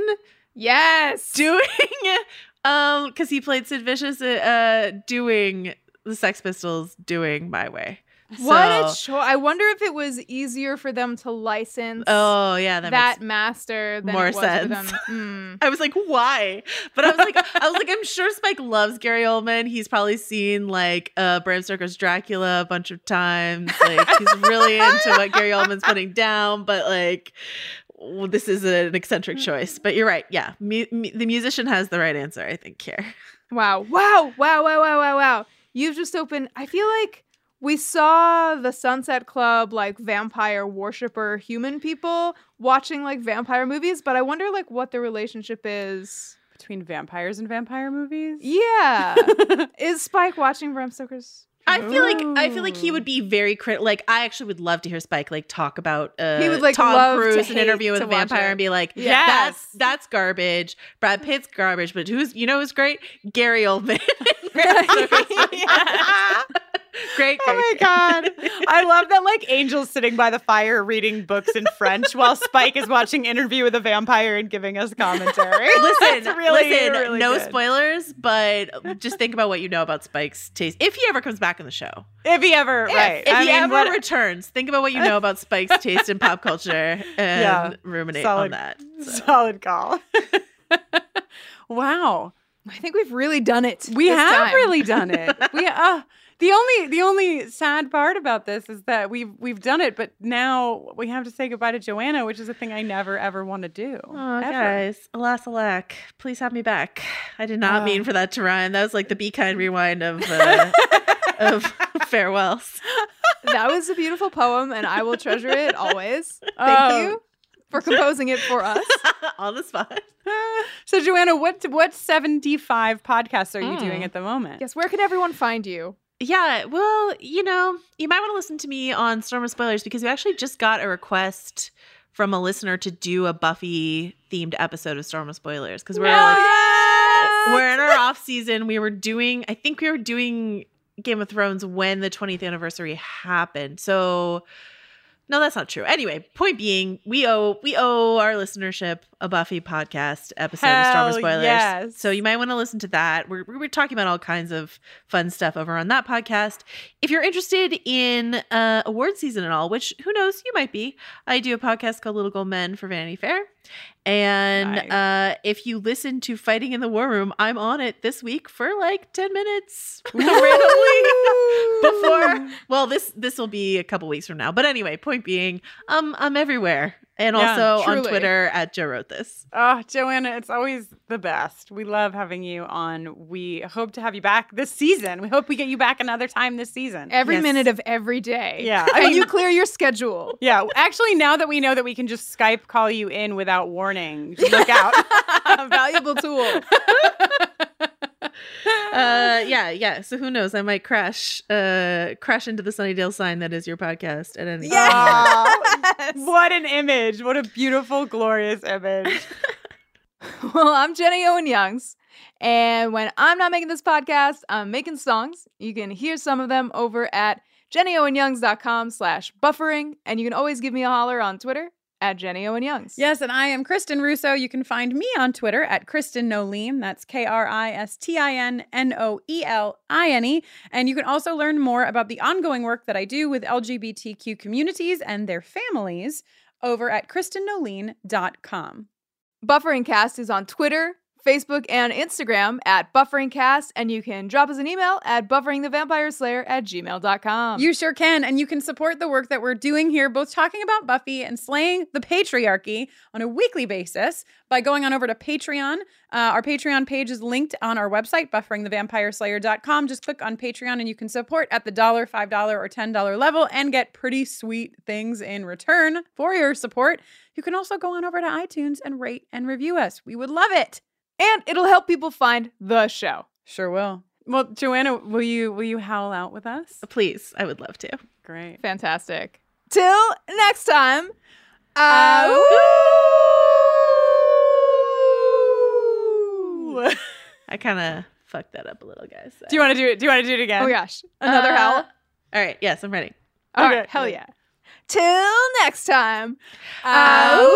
Yes.
doing, (laughs) um, because he played Sid Vicious, uh, doing the Sex Pistols doing "My Way."
What a choice. I wonder if it was easier for them to license
Oh yeah, that,
that, master than
more
it was for them.
sense. (laughs)
Mm.
I was like, why? But I was like, I was like, I'm sure Spike loves Gary Oldman. He's probably seen like uh, Bram Stoker's Dracula a bunch of times. Like he's really into what Gary Oldman's putting down. But like, well, this is an eccentric choice. But you're right. Yeah, mu- mu- the musician has the right answer. I think here.
Wow. Wow. Wow. Wow. Wow. Wow. Wow. You've just opened. I feel like we saw the Sunset Club like vampire worshiper human people watching like vampire movies, but I wonder like what the relationship is.
Between vampires and vampire movies.
Yeah. (laughs) is Spike watching Bram Stoker's?
I feel like I feel like he would be very crit. Like I actually would love to hear Spike like talk about uh,
He would, like,
Tom
love to
Cruise in an interview with a vampire
it.
and be like,
Yes.
that's that's garbage. Brad Pitt's garbage, but who's you know who's great? Gary Oldman. (laughs) (laughs) great, great.
Oh my god. I (laughs) love that like Angel's sitting by the fire reading books in French while Spike is watching Interview with a Vampire and giving us commentary. (laughs)
Listen,
really,
listen,
really
no
good.
spoilers, but just think about what you know about Spike's taste. If he ever comes back in the show.
If he ever right.
If
I
he
mean,
ever
what-
returns, think about what you know about Spike's taste in pop culture (laughs) and
Yeah.
ruminate
Solid-
on that. So.
solid call. wow.
I think we've really done it.
We
this
have
time.
really done it. We uh the only the only sad part about this is that we've we've done it, but now we have to say goodbye to Joanna, which is a thing I never ever want to do.
Oh,
ever.
guys, alas, alack. Please have me back. I did not
Oh.
mean for that to rhyme. That was like the be kind rewind of uh, (laughs) of farewells.
That was a beautiful poem, and I will treasure it always. Thank
Oh.
you for composing it for us. (laughs)
on the spot. (laughs)
So Joanna, what what 75 podcasts are you
Mm.
doing at the moment?
Yes, where can everyone find you?
Yeah, well, you know, you might want to listen to me on Storm of Spoilers because we actually just got a request from a listener to do a Buffy themed episode of Storm of Spoilers because we're like we're in our off season. We were doing, I think we were doing Game of Thrones when the 20th anniversary happened. So no, that's not true. Anyway, point being, we owe we owe our listenership a Buffy podcast episode of Storm
of
Spoilers.
yes.
So you might want to listen to that. We're we're talking about all kinds of fun stuff over on that podcast. If you're interested in uh, award season and all, which who knows, you might be. I do a podcast called Little Gold Men for Vanity Fair. And uh, if you listen to Fighting in the War Room, I'm on it this week for like 10 minutes (laughs) (laughs) randomly (laughs) before well this this will be a couple weeks from now. But anyway, point being, um I'm everywhere. And
Yeah,
also on. Twitter at Joe wrote this.
Oh, Joanna, it's always the best. We love having you on. We hope to have you back this season. We hope we get you back another time this season.
Every
Yes.
minute of every day.
Yeah. (laughs)
And you clear your schedule.
Yeah, actually, now that we know that we can just Skype call you in without warning, look out.
A (laughs) valuable tool. (laughs)
Uh yeah, yeah. So who knows? I might crash uh crash into the Sunnydale sign that is your podcast at any
Oh, (laughs) what an image. What a beautiful, glorious image. (laughs)
well, I'm Jenny Owen Youngs. And when I'm not making this podcast, I'm making songs. You can hear some of them over at jennyowenyoungs.com slash buffering. And you can always give me a holler on Twitter at Jenny Owen Youngs.
Yes, and I am Kristin Russo. You can find me on Twitter at Kristin Noeline. That's K R I S T I N N O E L I N E. And you can also learn more about the ongoing work that I do with LGBTQ communities and their families over at KristinNoeline.com.
Buffering Cast is on Twitter, Facebook, and Instagram at BufferingCast, and you can drop us an email at bufferingthevampireslayer at gmail.com.
You sure can. And you can support the work that we're doing here, both talking about Buffy and slaying the patriarchy on a weekly basis by going on over to Patreon. Uh, our Patreon page is linked on our website, bufferingthevampireslayer.com. Just click on Patreon and you can support at the dollar, $5, or $10 level and get pretty sweet things in return for your support. You can also go on over to iTunes and rate and review us. We would love it.
And it'll help people find the show.
Sure will. Well, Joanna, will you will you howl out with us?
Please, I would love to.
Great.
Fantastic. Till next time. Uh,
I kind of fucked that up a little, guys. So.
Do you want to do it? Do you want to do it again?
oh gosh. Another
Uh,
howl.
All right, yes, I'm ready.
All
okay.
right, hell yeah. Till next time.
Spike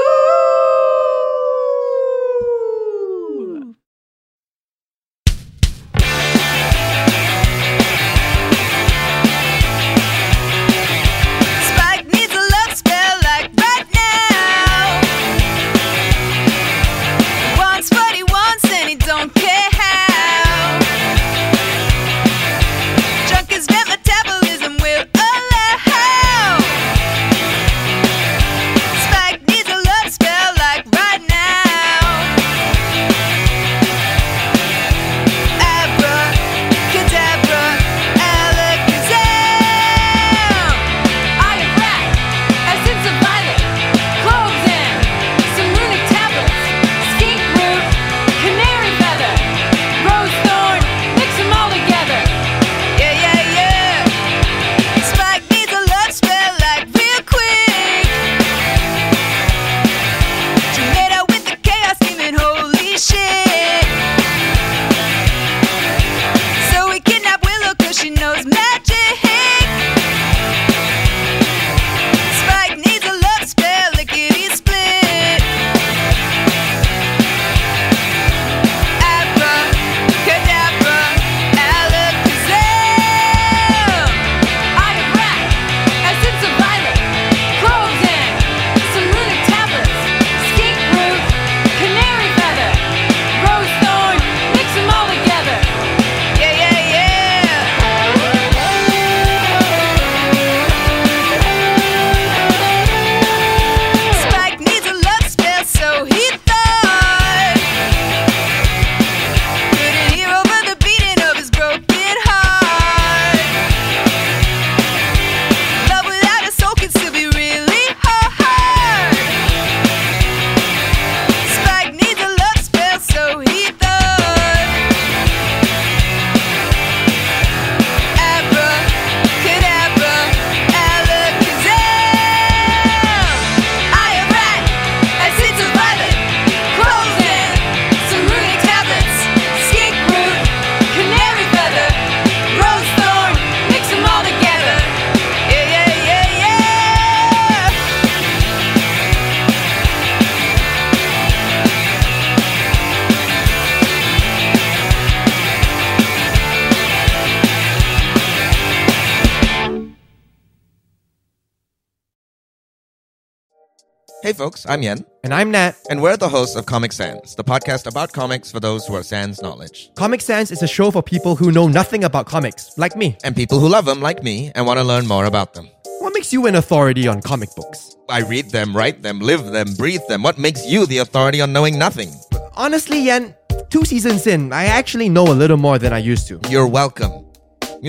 folks, I'm Yen.
And I'm Nat.
And we're the hosts of Comic Sans, the podcast about comics for those who are sans knowledge.
Comic Sans is a show for people who know nothing about comics, like me.
And people who love them, like me, and want to learn more about them.
What makes you an authority on comic books?
I read them, write them, live them, breathe them. What makes you the authority on knowing nothing?
Honestly, Yen, two seasons in, I actually know a little more than I used to.
You're welcome.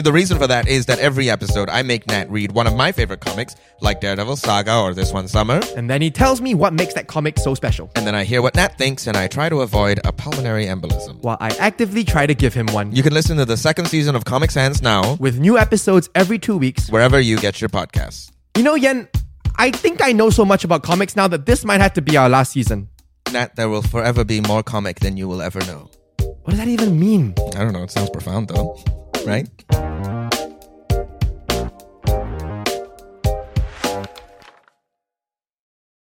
The reason for that is that every episode I make Nat read one of my favorite comics, like Daredevil Saga or This One Summer.
And then he tells me what makes that comic so special.
And then I hear what Nat thinks and I try to avoid a pulmonary embolism.
While I actively try to give him one.
You can listen to the second season of Comic Sans now.
With new episodes every two weeks.
Wherever you get your podcasts.
You know, Yen, I think I know so much about comics now that this might have to be our last season.
Nat, there will forever be more comic than you will ever know.
What does that even mean?
I don't know. It sounds profound though, right?